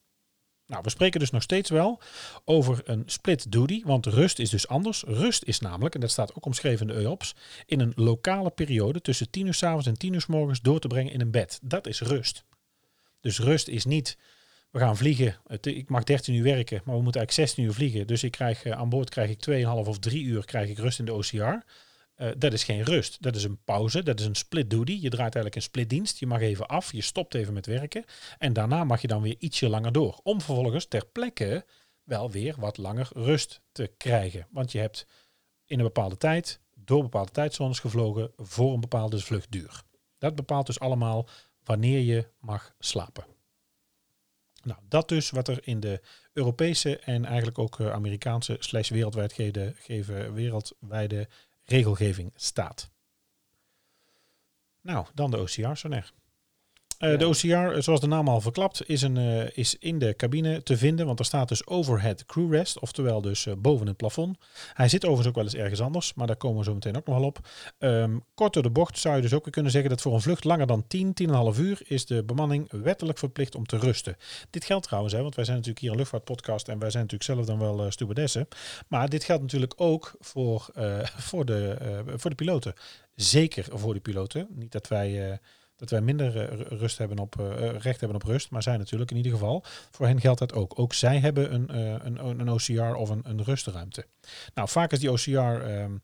Nou, we spreken dus nog steeds wel over een split duty, want rust is dus anders. Rust is namelijk, en dat staat ook omschreven in de EOPS, in een lokale periode tussen 10 uur s avonds en 10 uur s morgens door te brengen in een bed. Dat is rust. Dus rust is niet, we gaan vliegen, ik mag 13 uur werken, maar we moeten eigenlijk 16 uur vliegen. Dus ik krijg, eh, aan boord krijg ik 2,5 of 3 uur krijg ik rust in de OCR. Eh, dat is geen rust. Dat is een pauze. Dat is een split duty. Je draait eigenlijk een splitdienst. Je mag even af. Je stopt even met werken. En daarna mag je dan weer ietsje langer door. Om vervolgens ter plekke wel weer wat langer rust te krijgen. Want je hebt in een bepaalde tijd, door bepaalde tijdzones gevlogen voor een bepaalde vluchtduur. Dat bepaalt dus allemaal wanneer je mag slapen. Nou, dat dus wat er in de Europese en eigenlijk ook eh, Amerikaanse slash wereldwijd geven, wereldwijde regelgeving staat. Nou, dan de OCR, Soner. Eh. De OCR, eh, zoals de naam al verklapt, is, een, eh, is in de cabine te vinden, want er staat dus overhead crew rest, oftewel dus boven het plafond. Hij zit overigens ook wel eens ergens anders, maar daar komen we zo meteen ook nog wel op. Ehm, kort door de bocht zou je dus ook weer kunnen zeggen dat voor een vlucht langer dan 10, 10,5 uur is de bemanning wettelijk verplicht om te rusten. Dit geldt trouwens, hè, want wij zijn natuurlijk hier een luchtvaartpodcast en wij zijn natuurlijk zelf dan wel stewardessen. Maar dit geldt natuurlijk ook voor, [laughs] voor, de, voor de piloten. Zeker voor de piloten. Niet dat wij, dat wij minder eh, ru- rust hebben op, eh, eh, recht hebben op rust, maar zij natuurlijk in ieder geval. Voor hen geldt dat ook. Ook zij hebben een, een, een OCR of een, een rustruimte. Nou, vaak is die OCR ehm,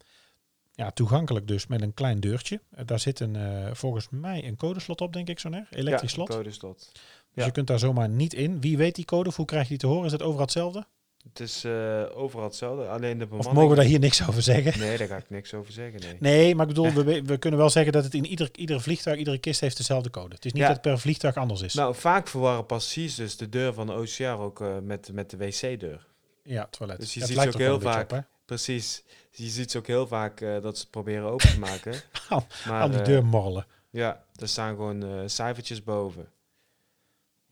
ja, toegankelijk dus met een klein deurtje. Daar zit een, volgens mij een codeslot op, denk ik zo neer. Elektrisch slot. codeslot. Dus ja. je kunt daar zomaar niet in. Wie weet die code? Of hoe krijg je die te horen? Is dat overal hetzelfde? Het is eh, overal hetzelfde, alleen de Of mogen we daar hier niks over zeggen? Nee, daar ga ik niks over zeggen, nee. Nee, maar ik bedoel, [laughs] we, kunnen wel zeggen dat het in ieder, ieder vliegtuig, iedere kist heeft dezelfde code. Het is niet Ja. dat het per vliegtuig anders is. Nou, vaak verwarren passagiers dus de deur van de OCR ook eh, met, met de wc-deur. ja, toilet. Dus je Het ziet lijkt ook heel vaak- op, Precies. Je ziet ze ook heel vaak eh, dat ze het proberen open te [laughs] maken. Aan- maar, Aan die eh, deur morrelen. Ja, er staan gewoon cijfertjes boven.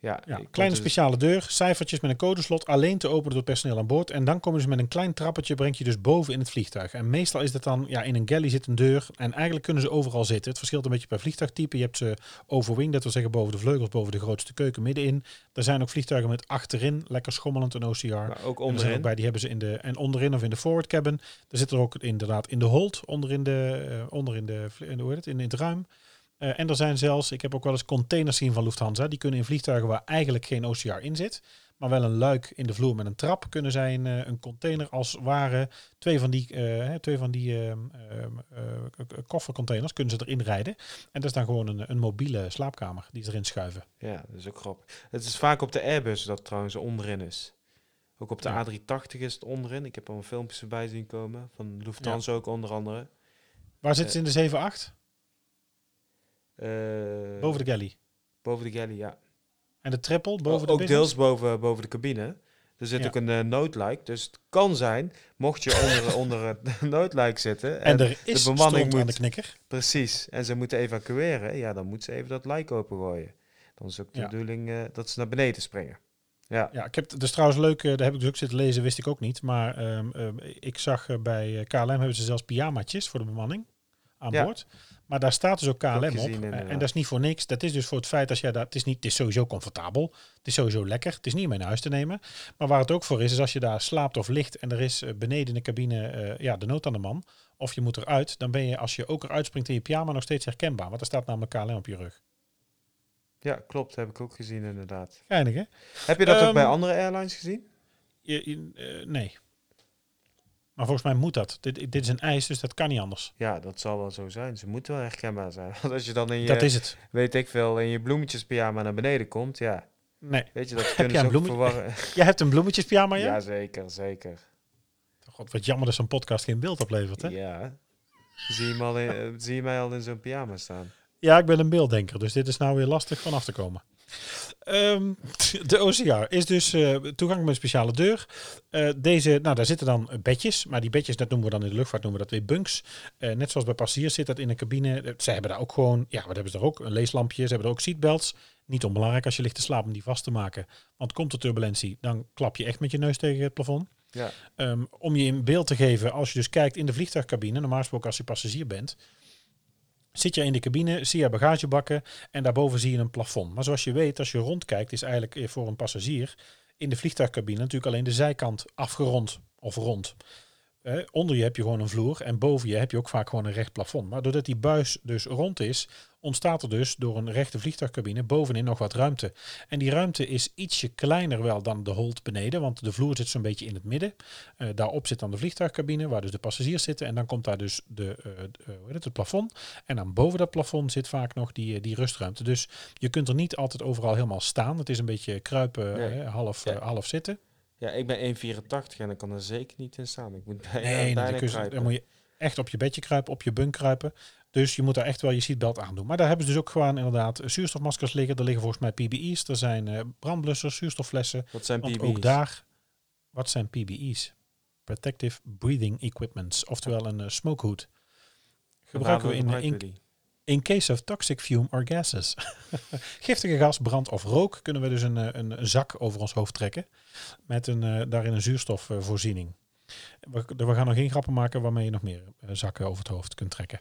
Ja, Ja, kleine dus- speciale deur, cijfertjes met een codeslot, alleen te openen door personeel aan boord. En dan kom je dus met een klein trappetje, breng je dus boven in het vliegtuig. En meestal is dat dan, ja, in een galley zit een deur. En eigenlijk kunnen ze overal zitten. Het verschilt een beetje per vliegtuigtype. Je hebt ze overwing, dat wil zeggen boven de vleugels, boven de grootste keuken, middenin. Er zijn ook vliegtuigen met achterin, lekker schommelend een OCR. Maar ook En er zijn ook onderin. bij, die hebben ze in de en onderin of in de forward cabin. Er zit er ook inderdaad in de hold, onder in de, eh, onder in de, in de hoe heet het, in, in het ruim. Eh, en er zijn zelfs, ik heb ook wel eens containers zien van Lufthansa, die kunnen in vliegtuigen waar eigenlijk geen OCR in zit, maar wel een luik in de vloer met een trap, kunnen zij een, eh, een container als ware twee van die, eh, twee van die ehm, ehm, eh, koffercontainers kunnen ze erin rijden. En dat is dan gewoon een, een mobiele slaapkamer die ze erin schuiven. Ja, dat is ook grappig. Het is vaak op de Airbus dat trouwens onderin is. Ook op de Ja. A380 is het onderin. Ik heb al een filmpjes erbij zien komen. Van Lufthansa ook onder andere. Waar zit ze in de 7-8? Eh, Boven de galley. boven de galley, ja. En de triple boven de ook deels boven, boven de cabine. Er zit Ja. ook een uh, noodluik. Dus het kan zijn, mocht je onder, [laughs] onder het [laughs] noodluik zitten. En er is de bemanning aan de knikker. Precies. En ze moeten evacueren. Ja, dan moet ze even dat luik opengooien. Dan is ook de Ja. bedoeling eh, dat ze naar beneden springen. Ja. Ja, ik heb het dus trouwens leuk, daar heb ik dus ook zitten lezen, wist ik ook niet. Maar ehm, ehm, ik zag bij KLM hebben ze zelfs pyjamaatjes voor de bemanning aan Ja. Maar daar staat dus ook Ook KLM op. en dat is niet voor niks. Dat is dus voor het feit als jij daar, het is niet, het is sowieso comfortabel. Het is sowieso lekker. Het is niet om mee naar huis te nemen. Maar waar het ook voor is, is als je daar slaapt of ligt en er is eh, beneden in de cabine eh, ja, de nood aan de man. Of je moet eruit, dan ben je als je ook eruit springt in je pyjama nog steeds herkenbaar. Want er staat namelijk KLM op je rug. ja, klopt. Heb ik ook gezien inderdaad. Geinig hè? Heb je dat ook Ehm, bij andere airlines gezien? Je, je- eh, nee. Maar volgens mij moet dat. Dit, dit is een eis, dus dat kan niet anders. Ja, dat zal wel zo zijn. Ze moeten wel herkenbaar zijn. [laughs] Want als je dan in je, Dat is het. weet ik veel, in je bloemetjespyjama naar beneden komt, ja, Nee. weet je, dat [laughs] kunnen een ze verwarren. [laughs] Jij hebt een bloemetjespyjama, ja? Ja, zeker, zeker. God, wat jammer dat zo'n podcast geen beeld oplevert, hè? Ja. Ja. Zie je, hem al in, eh, zie je mij al in zo'n pyjama staan? ik ben een beelddenker, dus dit is nou weer lastig vanaf te komen. Ehm, de OCR is dus eh, toegang met een speciale deur. Eh, deze, nou, daar zitten dan bedjes, maar die bedjes, dat noemen we dan in de luchtvaart, noemen we dat weer bunks. Eh, net zoals bij passagiers zit dat in een cabine. Zij hebben daar ook gewoon, ja, wat hebben ze daar ook? Een leeslampje, ze hebben er ook seatbelts. Niet onbelangrijk als je ligt te slapen om die vast te maken. Want komt er turbulentie, dan klap je echt met je neus tegen het plafond. Ja. Ehm, om je in beeld te geven, als je dus kijkt in de vliegtuigcabine, normaal gesproken als je passagier bent, zit je in de cabine, zie je bagagebakken en daarboven zie je een plafond. Maar zoals je weet, als je rondkijkt, is eigenlijk eh, voor een passagier in de vliegtuigcabine natuurlijk alleen de zijkant afgerond of rond. Eh, onder je heb je gewoon een vloer en boven je heb je ook vaak gewoon een recht plafond. Maar doordat die buis dus rond is, ontstaat er dus door een rechte vliegtuigcabine bovenin nog wat ruimte. En die ruimte is ietsje kleiner wel dan de hold beneden, want de vloer zit zo'n beetje in het midden. Eh, daarop zit dan de vliegtuigcabine, waar dus de passagiers zitten. En dan komt daar dus de, eh, de- eh, hoe heet het, het plafond. En dan boven dat plafond zit vaak nog die, die rustruimte. Dus je kunt er niet altijd overal helemaal staan. Het is een beetje kruipen, Nee. half, Ja. half zitten. Ja, ik ben 1,84 en dan kan er zeker niet in staan. Ik moet bijna, Nee, bijna je- dan moet je echt op je bedje kruipen, op je bunk kruipen. Dus je moet daar echt wel je seatbelt aan doen. Maar daar hebben ze dus ook gewoon inderdaad zuurstofmaskers liggen. Er liggen volgens mij PBE's. Er zijn eh, brandblussers, zuurstofflessen. Wat zijn PB's? ook daar, wat zijn PBE's? Protective Breathing Equipments, oftewel een uh, smokehood. Gebruiken we in, in, gebruiken in case of toxic fume or gases. [laughs] Giftige gas, brand of rook kunnen we dus een, eh, een, zak over ons hoofd trekken. Met een, eh, daarin een zuurstofvoorziening. We, gaan nog geen grappen maken waarmee je nog meer eh, zakken over het hoofd kunt trekken.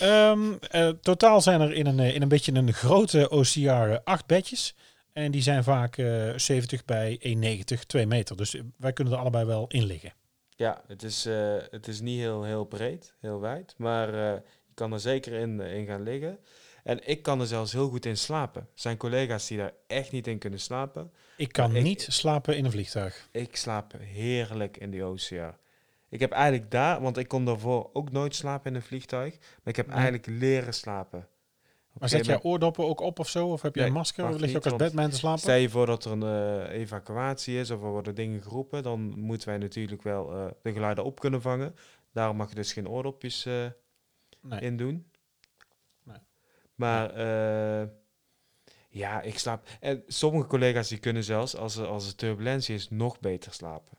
Ehm, eh, totaal zijn er in een, eh, in een beetje een grote OCR acht bedjes. En die zijn vaak eh 70 bij 1,90, 2 meter. Dus wij kunnen er allebei wel in liggen. Ja, het is, het is niet heel, heel breed, heel wijd. Maar je kan er zeker in, in gaan liggen. En ik kan er zelfs heel goed in slapen. Er zijn collega's die daar echt niet in kunnen slapen. Ik kan ik- niet slapen in een vliegtuig. Ik slaap heerlijk in die OCR. Ik heb eigenlijk daar, want ik kon daarvoor ook nooit slapen in een vliegtuig. Maar ik heb Nee. eigenlijk leren slapen. Maar zet jij oordoppen ook op of zo? Of heb je Nee, een masker? Of lig je ook als Batman te slapen? Stel je voor dat er een eh, evacuatie is of er worden dingen geroepen, dan moeten wij natuurlijk wel eh, de geluiden op kunnen vangen. Daarom mag je dus geen oordopjes eh, Nee. in doen. Maar eh, ja, ik slaap. En sommige collega's die kunnen zelfs, als er, als er turbulentie is, nog beter slapen.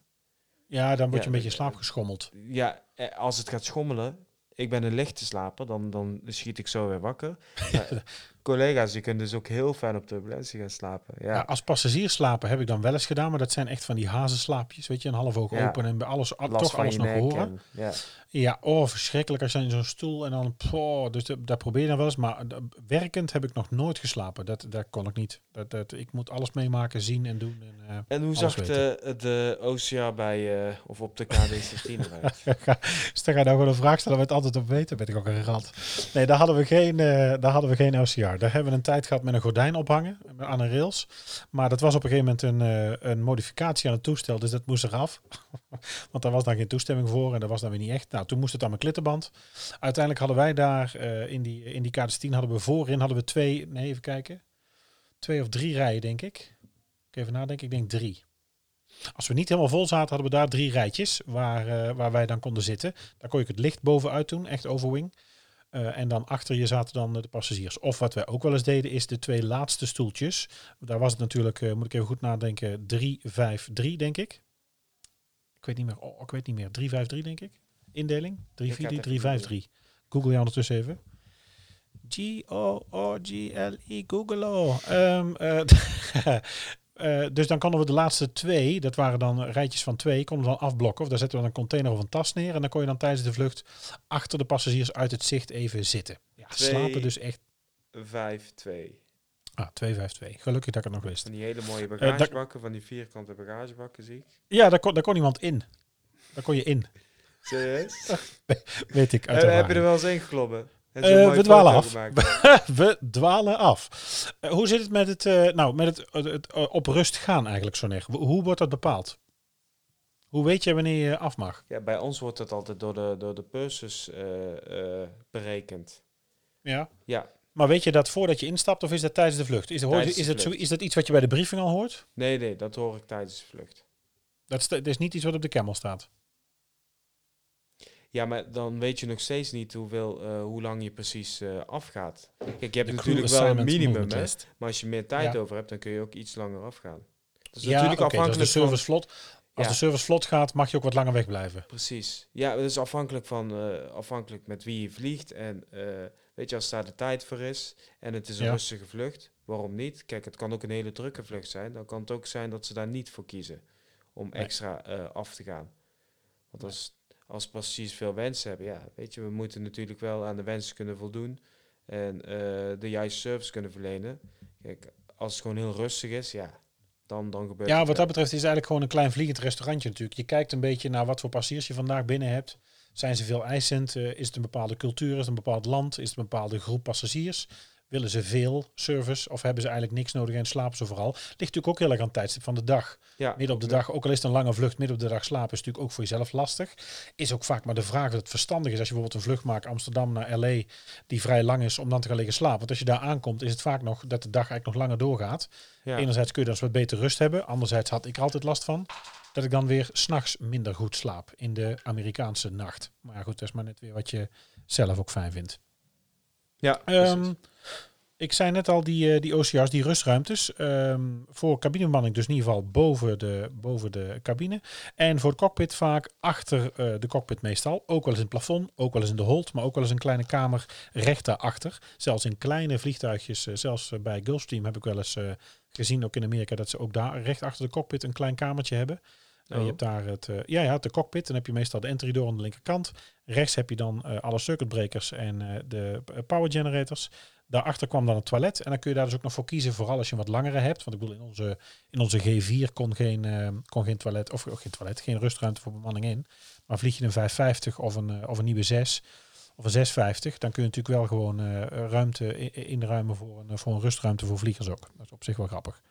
Ja, dan word Ja, je een beetje eh, slaap geschommeld. Ja, eh, als het gaat schommelen, ik ben een lichte slaper, dan, dan schiet ik zo weer wakker. [laughs] Maar collega's die kunnen dus ook heel fijn op turbulentie gaan slapen. Ja, Ja, als passagier slapen heb ik dan wel eens gedaan, maar dat zijn echt van die hazenslaapjes, weet je, een half oog Ja. open en bij alles, toch alles nog horen. en- ja. Ja, oh, verschrikkelijk als je in zo'n stoel en dan, poh, dus dat, dat probeer je dan wel eens, maar eh, werkend heb ik nog nooit geslapen. Dat, dat kon ik niet. Dat, dat, ik moet alles meemaken, zien en doen. En, eh, En hoe zag weten. de, de OCR bij, eh, of op de KD16 eruit? [laughs] dus dan ga je nou gewoon een vraag stellen waar we het altijd op weten. Ben ik ook een rat. Nee, daar hadden we geen, eh, daar hadden we geen OCR. Daar hebben we een tijd gehad met een gordijn ophangen aan een rails. Maar dat was op een gegeven moment een, eh, een modificatie aan het toestel. Dus dat moest eraf. [laughs] Want daar was dan geen toestemming voor en dat was dan weer niet echt. Nou, toen moest het aan mijn klittenband. Uiteindelijk hadden wij daar eh, in die, in die KD10 hadden we voorin hadden we twee, nee even kijken. Twee of drie rijen denk ik. Ik even nadenken, ik denk drie. Als we niet helemaal vol zaten, hadden we daar drie rijtjes waar, eh, waar wij dan konden zitten. Daar kon je het licht bovenuit doen, echt overwing. Eh, en dan achter je zaten dan eh, de passagiers. Of wat wij ook wel eens deden, is de twee laatste stoeltjes. Daar was het natuurlijk, eh, moet ik even goed nadenken, 3-5-3 denk ik. Ik weet niet meer, oh, ik weet niet meer, 3-5-3 denk ik. Indeling, 3-4-3, 3-5-3. Google je ondertussen even. G-O-O-G-L-E, Google. -o. Ehm, [laughs] eh, eh, dus dan konden we de laatste twee, dat waren dan rijtjes van twee, konden we dan afblokken. Of daar zetten we dan een container of een tas neer. En dan kon je dan tijdens de vlucht achter de passagiers uit het zicht even zitten. Ja, Twee. slapen dus echt. 5-2. Ah, 252. Gelukkig dat ik het nog wist. Van die hele mooie dat- bagagebakken, van die vierkante bagagebakken zie ik. Ja, daar kon, daar kon iemand in. Daar kon je in. Serieus? [laughs] Weet ik uit Eh, heb je er wel eens in gekloppen? Eh, we dwalen af. [laughs] We dwalen af. Eh, hoe zit het met het, eh, nou, met het, eh, op rust gaan eigenlijk zo neer? Hoe wordt dat bepaald? Hoe weet je wanneer je af mag? Ja, bij ons wordt dat altijd door de, door de purses eh, eh, berekend. Ja. Ja, Maar weet je dat voordat je instapt of is dat tijdens de vlucht? Is, de is, dat zo, is dat iets wat je bij de briefing al hoort? nee, nee, dat hoor ik tijdens de vlucht. Dat is, dat is niet iets wat op de camel staat. Ja, maar dan weet je nog steeds niet hoeveel, eh, hoe lang je precies eh, afgaat. Kijk, je hebt natuurlijk wel een minimum, hè? maar als je meer tijd Ja. over hebt, dan kun je ook iets langer afgaan. Dat is Ja, natuurlijk dus als de afhankelijk van... als Ja. de service vlot gaat, mag je ook wat langer wegblijven. Precies. Ja, het is afhankelijk van eh, afhankelijk met wie je vliegt. En weet je, als daar de tijd voor is en het is een rustige vlucht, waarom niet? Kijk, het kan ook een hele drukke vlucht zijn. Dan kan het ook zijn dat ze daar niet voor kiezen om Nee. extra af te gaan. Want als, als passagiers veel wensen hebben, ja, weet je, we moeten natuurlijk wel aan de wensen kunnen voldoen en eh, de juiste service kunnen verlenen. Kijk, als het gewoon heel rustig is, ja, dan, dan gebeurt Ja, wat dat betreft is het eigenlijk gewoon een klein vliegend restaurantje natuurlijk. Je kijkt een beetje naar wat voor passagiers je vandaag binnen hebt. Zijn ze veel eisend? Eh, is het een bepaalde cultuur? Is het een bepaald land? Is het een bepaalde groep passagiers? Willen ze veel service of hebben ze eigenlijk niks nodig en slapen ze vooral? Ligt natuurlijk ook heel erg aan het tijdstip van de dag. ja, Midden op de dag, ook al is het een lange vlucht, midden op de dag slapen is natuurlijk ook voor jezelf lastig. Is ook vaak maar de vraag of het verstandig is als je bijvoorbeeld een vlucht maakt Amsterdam naar LA die vrij lang is om dan te gaan liggen slapen. Want als je daar aankomt is het vaak nog dat de dag eigenlijk nog langer doorgaat. ja. Enerzijds kun je dan wat beter rust hebben. Anderzijds had ik er altijd last van dat ik dan weer s'nachts minder goed slaap in de Amerikaanse nacht. Maar ja, goed, dat is maar net weer wat je zelf ook fijn vindt. ja, Ehm, precies. Ik zei net al, die, eh, die OCR's, die rustruimtes. ehm, voor cabinebemanning dus in ieder geval boven de, boven de cabine. En voor de cockpit vaak achter eh, de cockpit meestal. Ook wel eens in het plafond, ook wel eens in de hold. Maar ook wel eens een kleine kamer recht daarachter. Zelfs in kleine vliegtuigjes, eh, zelfs bij Gulfstream heb ik wel eens gezien, ook in Amerika, dat ze ook daar recht achter de cockpit een klein kamertje hebben. Eh, Oh. je hebt daar het, ja, ja, de cockpit. Dan heb je meestal de entry door aan de linkerkant. Rechts heb je dan alle circuitbreakers en de power generators. Daarachter kwam dan het toilet. En dan kun je daar dus ook nog voor kiezen, vooral als je een wat langere hebt. Want ik bedoel, in onze, in onze G4 kon geen, eh, kon geen toilet, of oh, geen toilet, geen rustruimte voor bemanning in. Maar vlieg je een 550 of een, eh, of een nieuwe 6 of een 650, dan kun je natuurlijk wel gewoon eh, ruimte inruimen voor een, voor een rustruimte voor vliegers ook. Dat is op zich wel grappig.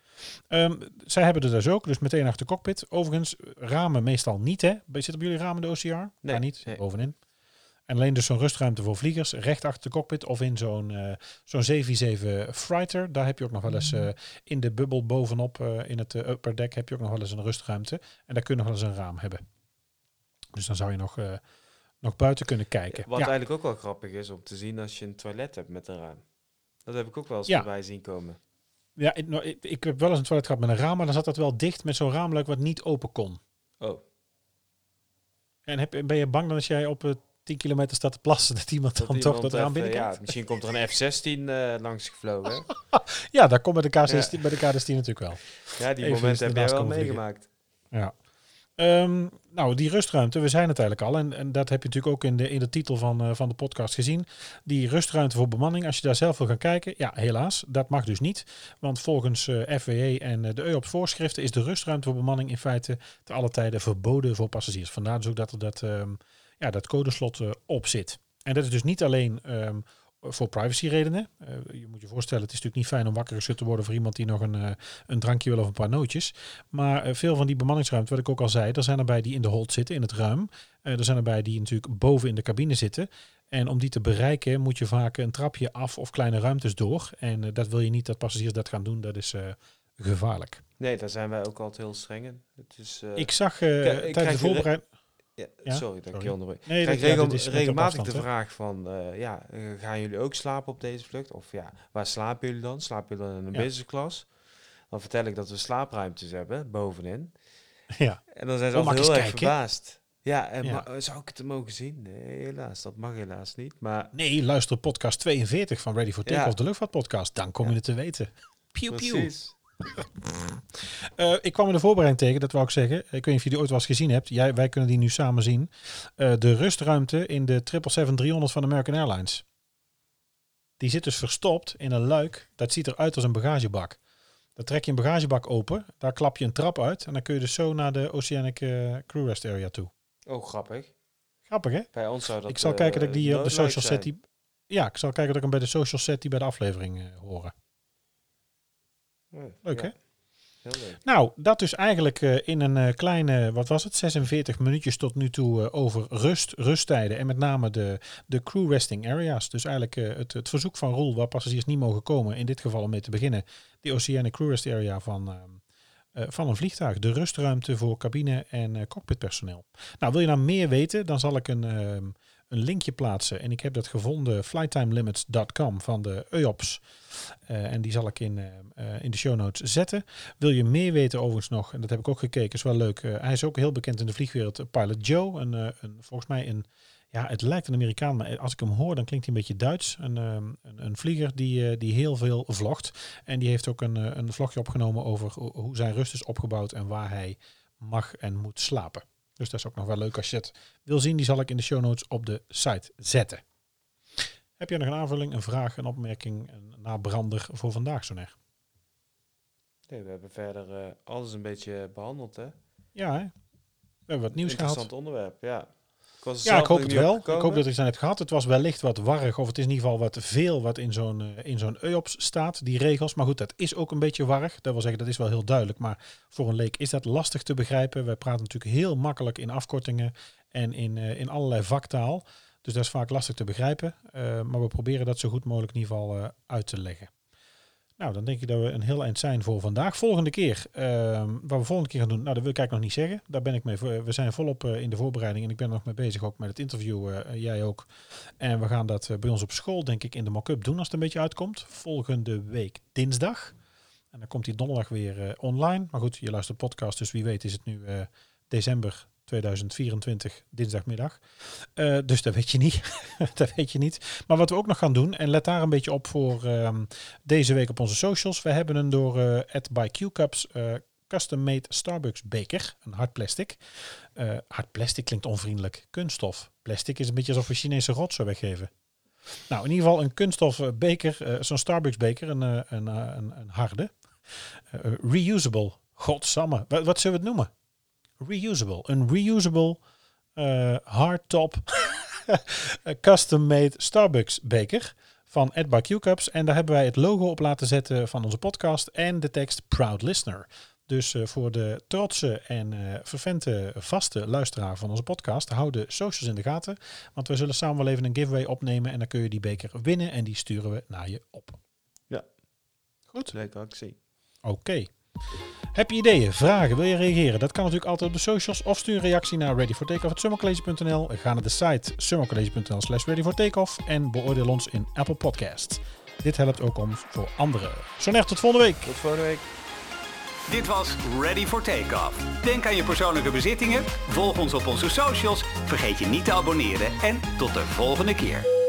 Ehm, zij hebben er dus ook, dus meteen achter de cockpit. Overigens, ramen meestal niet, hè? Zitten bij jullie ramen de OCR? Nee, Daar niet, nee. bovenin. En alleen dus zo'n rustruimte voor vliegers, recht achter de cockpit of in zo'n eh zo'n 747 Fighter. Daar heb je ook nog wel eens eh, in de bubbel bovenop, eh, in het upper deck, heb je ook nog wel eens een rustruimte. En daar kun je nog wel eens een raam hebben. Dus dan zou je nog, eh, nog buiten kunnen kijken. Wat ja. eigenlijk ook wel grappig is om te zien als je een toilet hebt met een raam. Dat heb ik ook wel eens Ja. voorbij zien komen. Ja, ik, nou, ik, ik heb wel eens een toilet gehad met een raam, maar dan zat dat wel dicht met zo'n raamluik wat niet open kon. Oh, En heb, ben je bang dan als jij op het 10 kilometer staat te plassen, dat iemand Dat dan iemand toch dat binnenkijkt. Ja, misschien komt er een F-16 eh, langs gevlogen. [laughs] Ja, daar komt bij de K16, bij de K16 natuurlijk wel. Ja, die Even momenten heb jij wel meegemaakt. Ja. Ehm, nou, die rustruimte, we zijn het eigenlijk al. En, en dat heb je natuurlijk ook in de, in de titel van, eh, van de podcast gezien. Die rustruimte voor bemanning, als je daar zelf wil gaan kijken. Ja, helaas, dat mag dus niet. Want volgens eh FWE en eh, de EUOPS voorschriften is de rustruimte voor bemanning in feite te alle tijden verboden voor passagiers. Vandaar dus ook dat er dat, ehm, ja, dat codeslot op zit. En dat is dus niet alleen ehm, voor privacy redenen. Eh, je moet je voorstellen, het is natuurlijk niet fijn om wakker geschud te worden voor iemand die nog een, eh, een drankje wil of een paar nootjes. Maar eh, veel van die bemanningsruimte, wat ik ook al zei, er zijn erbij die in de hold zitten, in het ruim. Er zijn erbij die natuurlijk boven in de cabine zitten. En om die te bereiken moet je vaak een trapje af of kleine ruimtes door. En dat wil je niet dat passagiers dat gaan doen. Dat is gevaarlijk. Nee, daar zijn wij ook altijd heel streng in. Het is, ik zag tijdens de voorbereiding... ja, ja, sorry dat ik sorry. je onderbreek. Nee, krijg ja, regel- op regelmatig afstand, de vraag van, eh, ja, gaan jullie ook slapen op deze vlucht? Of ja, waar slapen jullie dan? Slapen jullie dan in een Ja. business class? Dan vertel ik dat we slaapruimtes hebben, bovenin. [laughs] Ja. En dan zijn ze Oh, altijd ik heel erg kijken? verbaasd. Ja, en Ja. eh, zou ik het mogen zien? Nee, helaas. Dat mag helaas niet. Maar Nee, luister podcast 42 van Ready for Ja. Takeoff, de luchtvaartpodcast. Dan kom je Ja. het te weten. Pew, pew. precies. Eh, ik kwam in de voorbereiding tegen, dat wou ik zeggen. Ik weet niet of je die ooit wel eens gezien hebt. Jij, wij kunnen die nu samen zien. Eh, de rustruimte in de 777-300 van American Airlines. Die zit dus verstopt in een luik. Dat ziet eruit als een bagagebak. Dan trek je een bagagebak open. Daar klap je een trap uit. En dan kun je dus zo naar de Oceanic eh, Crew Rest Area toe. Oh, grappig. Grappig hè? Bij ons zou dat ik zal kijken dat ik die op de social set... Die, ja, ik zal kijken dat ik hem bij de social set die bij de aflevering horen. Leuk, hè? Heel leuk. Nou, dat dus eigenlijk eh, in een eh, kleine, wat was het, 46 minuutjes tot nu toe eh, over rust, rusttijden en met name de, de crew resting areas. Dus eigenlijk het, het verzoek van Roel waar passagiers niet mogen komen, in dit geval om mee te beginnen, die Oceanic Crew Rest Area van, ehm, eh, van een vliegtuig. De rustruimte voor cabine en cockpitpersoneel. Nou, wil je nou meer weten, dan zal ik een, ehm, een linkje plaatsen. En ik heb dat gevonden, flighttimelimits.com van de EOPS. Eh, en die zal ik in, eh, eh, in de show notes zetten. Wil je meer weten overigens nog, en dat heb ik ook gekeken, is wel leuk. hij is ook heel bekend in de vliegwereld, Pilot Joe. Een, een, volgens mij een, ja, het lijkt een Amerikaan, maar als ik hem hoor, dan klinkt hij een beetje Duits. Een, ehm, een, een vlieger die, die heel veel vlogt. En die heeft ook een, een vlogje opgenomen over ho- hoe zijn rust is opgebouwd en waar hij mag en moet slapen. Dus dat is ook nog wel leuk als je het wil zien. Die zal ik in de show notes op de site zetten. Heb je nog een aanvulling, een vraag, een opmerking, een nabrander voor vandaag, Soner? Nee, we hebben verder eh, alles een beetje behandeld, hè? Ja, hè? we hebben wat nieuws Interessant gehad. onderwerp, ja. Was Ja, ik hoop het wel. Ik hoop dat ik het net gehad. Het was wellicht wat warrig, of het is in ieder geval wat veel wat in zo'n eh, in zo'n EOPS staat, die regels. Maar goed, dat is ook een beetje warrig. Dat wil zeggen, dat is wel heel duidelijk. Maar voor een leek is dat lastig te begrijpen. Wij praten natuurlijk heel makkelijk in afkortingen en in, eh, in allerlei vaktaal. Dus dat is vaak lastig te begrijpen. Eh, maar we proberen dat zo goed mogelijk in ieder geval uit te leggen. Nou, dan denk ik dat we een heel eind zijn voor vandaag. Volgende keer, ehm, wat we volgende keer gaan doen, nou, dat wil ik eigenlijk nog niet zeggen. Daar ben ik mee. We zijn volop eh, in de voorbereiding en ik ben nog mee bezig, ook met het interview. eh, jij ook. En we gaan dat eh, bij ons op school, denk ik, in de mock-up doen als het een beetje uitkomt. Volgende week dinsdag. En dan komt die donderdag weer eh, online. Maar goed, je luistert podcast, dus wie weet is het nu eh, december 2024, dinsdagmiddag. Eh, dus dat weet je niet. [laughs] dat weet je niet. Maar wat we ook nog gaan doen, en let daar een beetje op voor ehm, deze week op onze socials. We hebben een door at by Q-Cups eh, custom-made Starbucks beker. Een hard plastic. Hard plastic klinkt onvriendelijk. Kunststof. Plastic is een beetje alsof we Chinese rotzooi weggeven. Nou, in ieder geval een kunststof beker. Zo'n Starbucks beker. Een, een, een, een harde. Reusable. Godsamme. Wat, wat zullen we het noemen? Reusable. Een reusable eh hardtop [laughs] custom-made Starbucks beker van Ed by Q-Cups. En daar hebben wij het logo op laten zetten van onze podcast en de tekst Proud Listener. Dus eh, voor de trotse en eh vervente vaste luisteraar van onze podcast, hou de socials in de gaten. Want we zullen samen wel even een giveaway opnemen en dan kun je die beker winnen en die sturen we naar je op. Ja. Goed. Leuke actie. Oké. Heb je ideeën, vragen, wil je reageren? Dat kan natuurlijk altijd op de socials of stuur een reactie naar readyfortakeoff.summercollege.nl. Ga naar de site summercollege.nl slash readyfortakeoff en beoordeel ons in Apple Podcasts. Dit helpt ook om voor anderen. Zo net tot volgende week. Tot volgende week. Dit was Ready for Takeoff. Denk aan je persoonlijke bezittingen, volg ons op onze socials, vergeet je niet te abonneren en tot de volgende keer.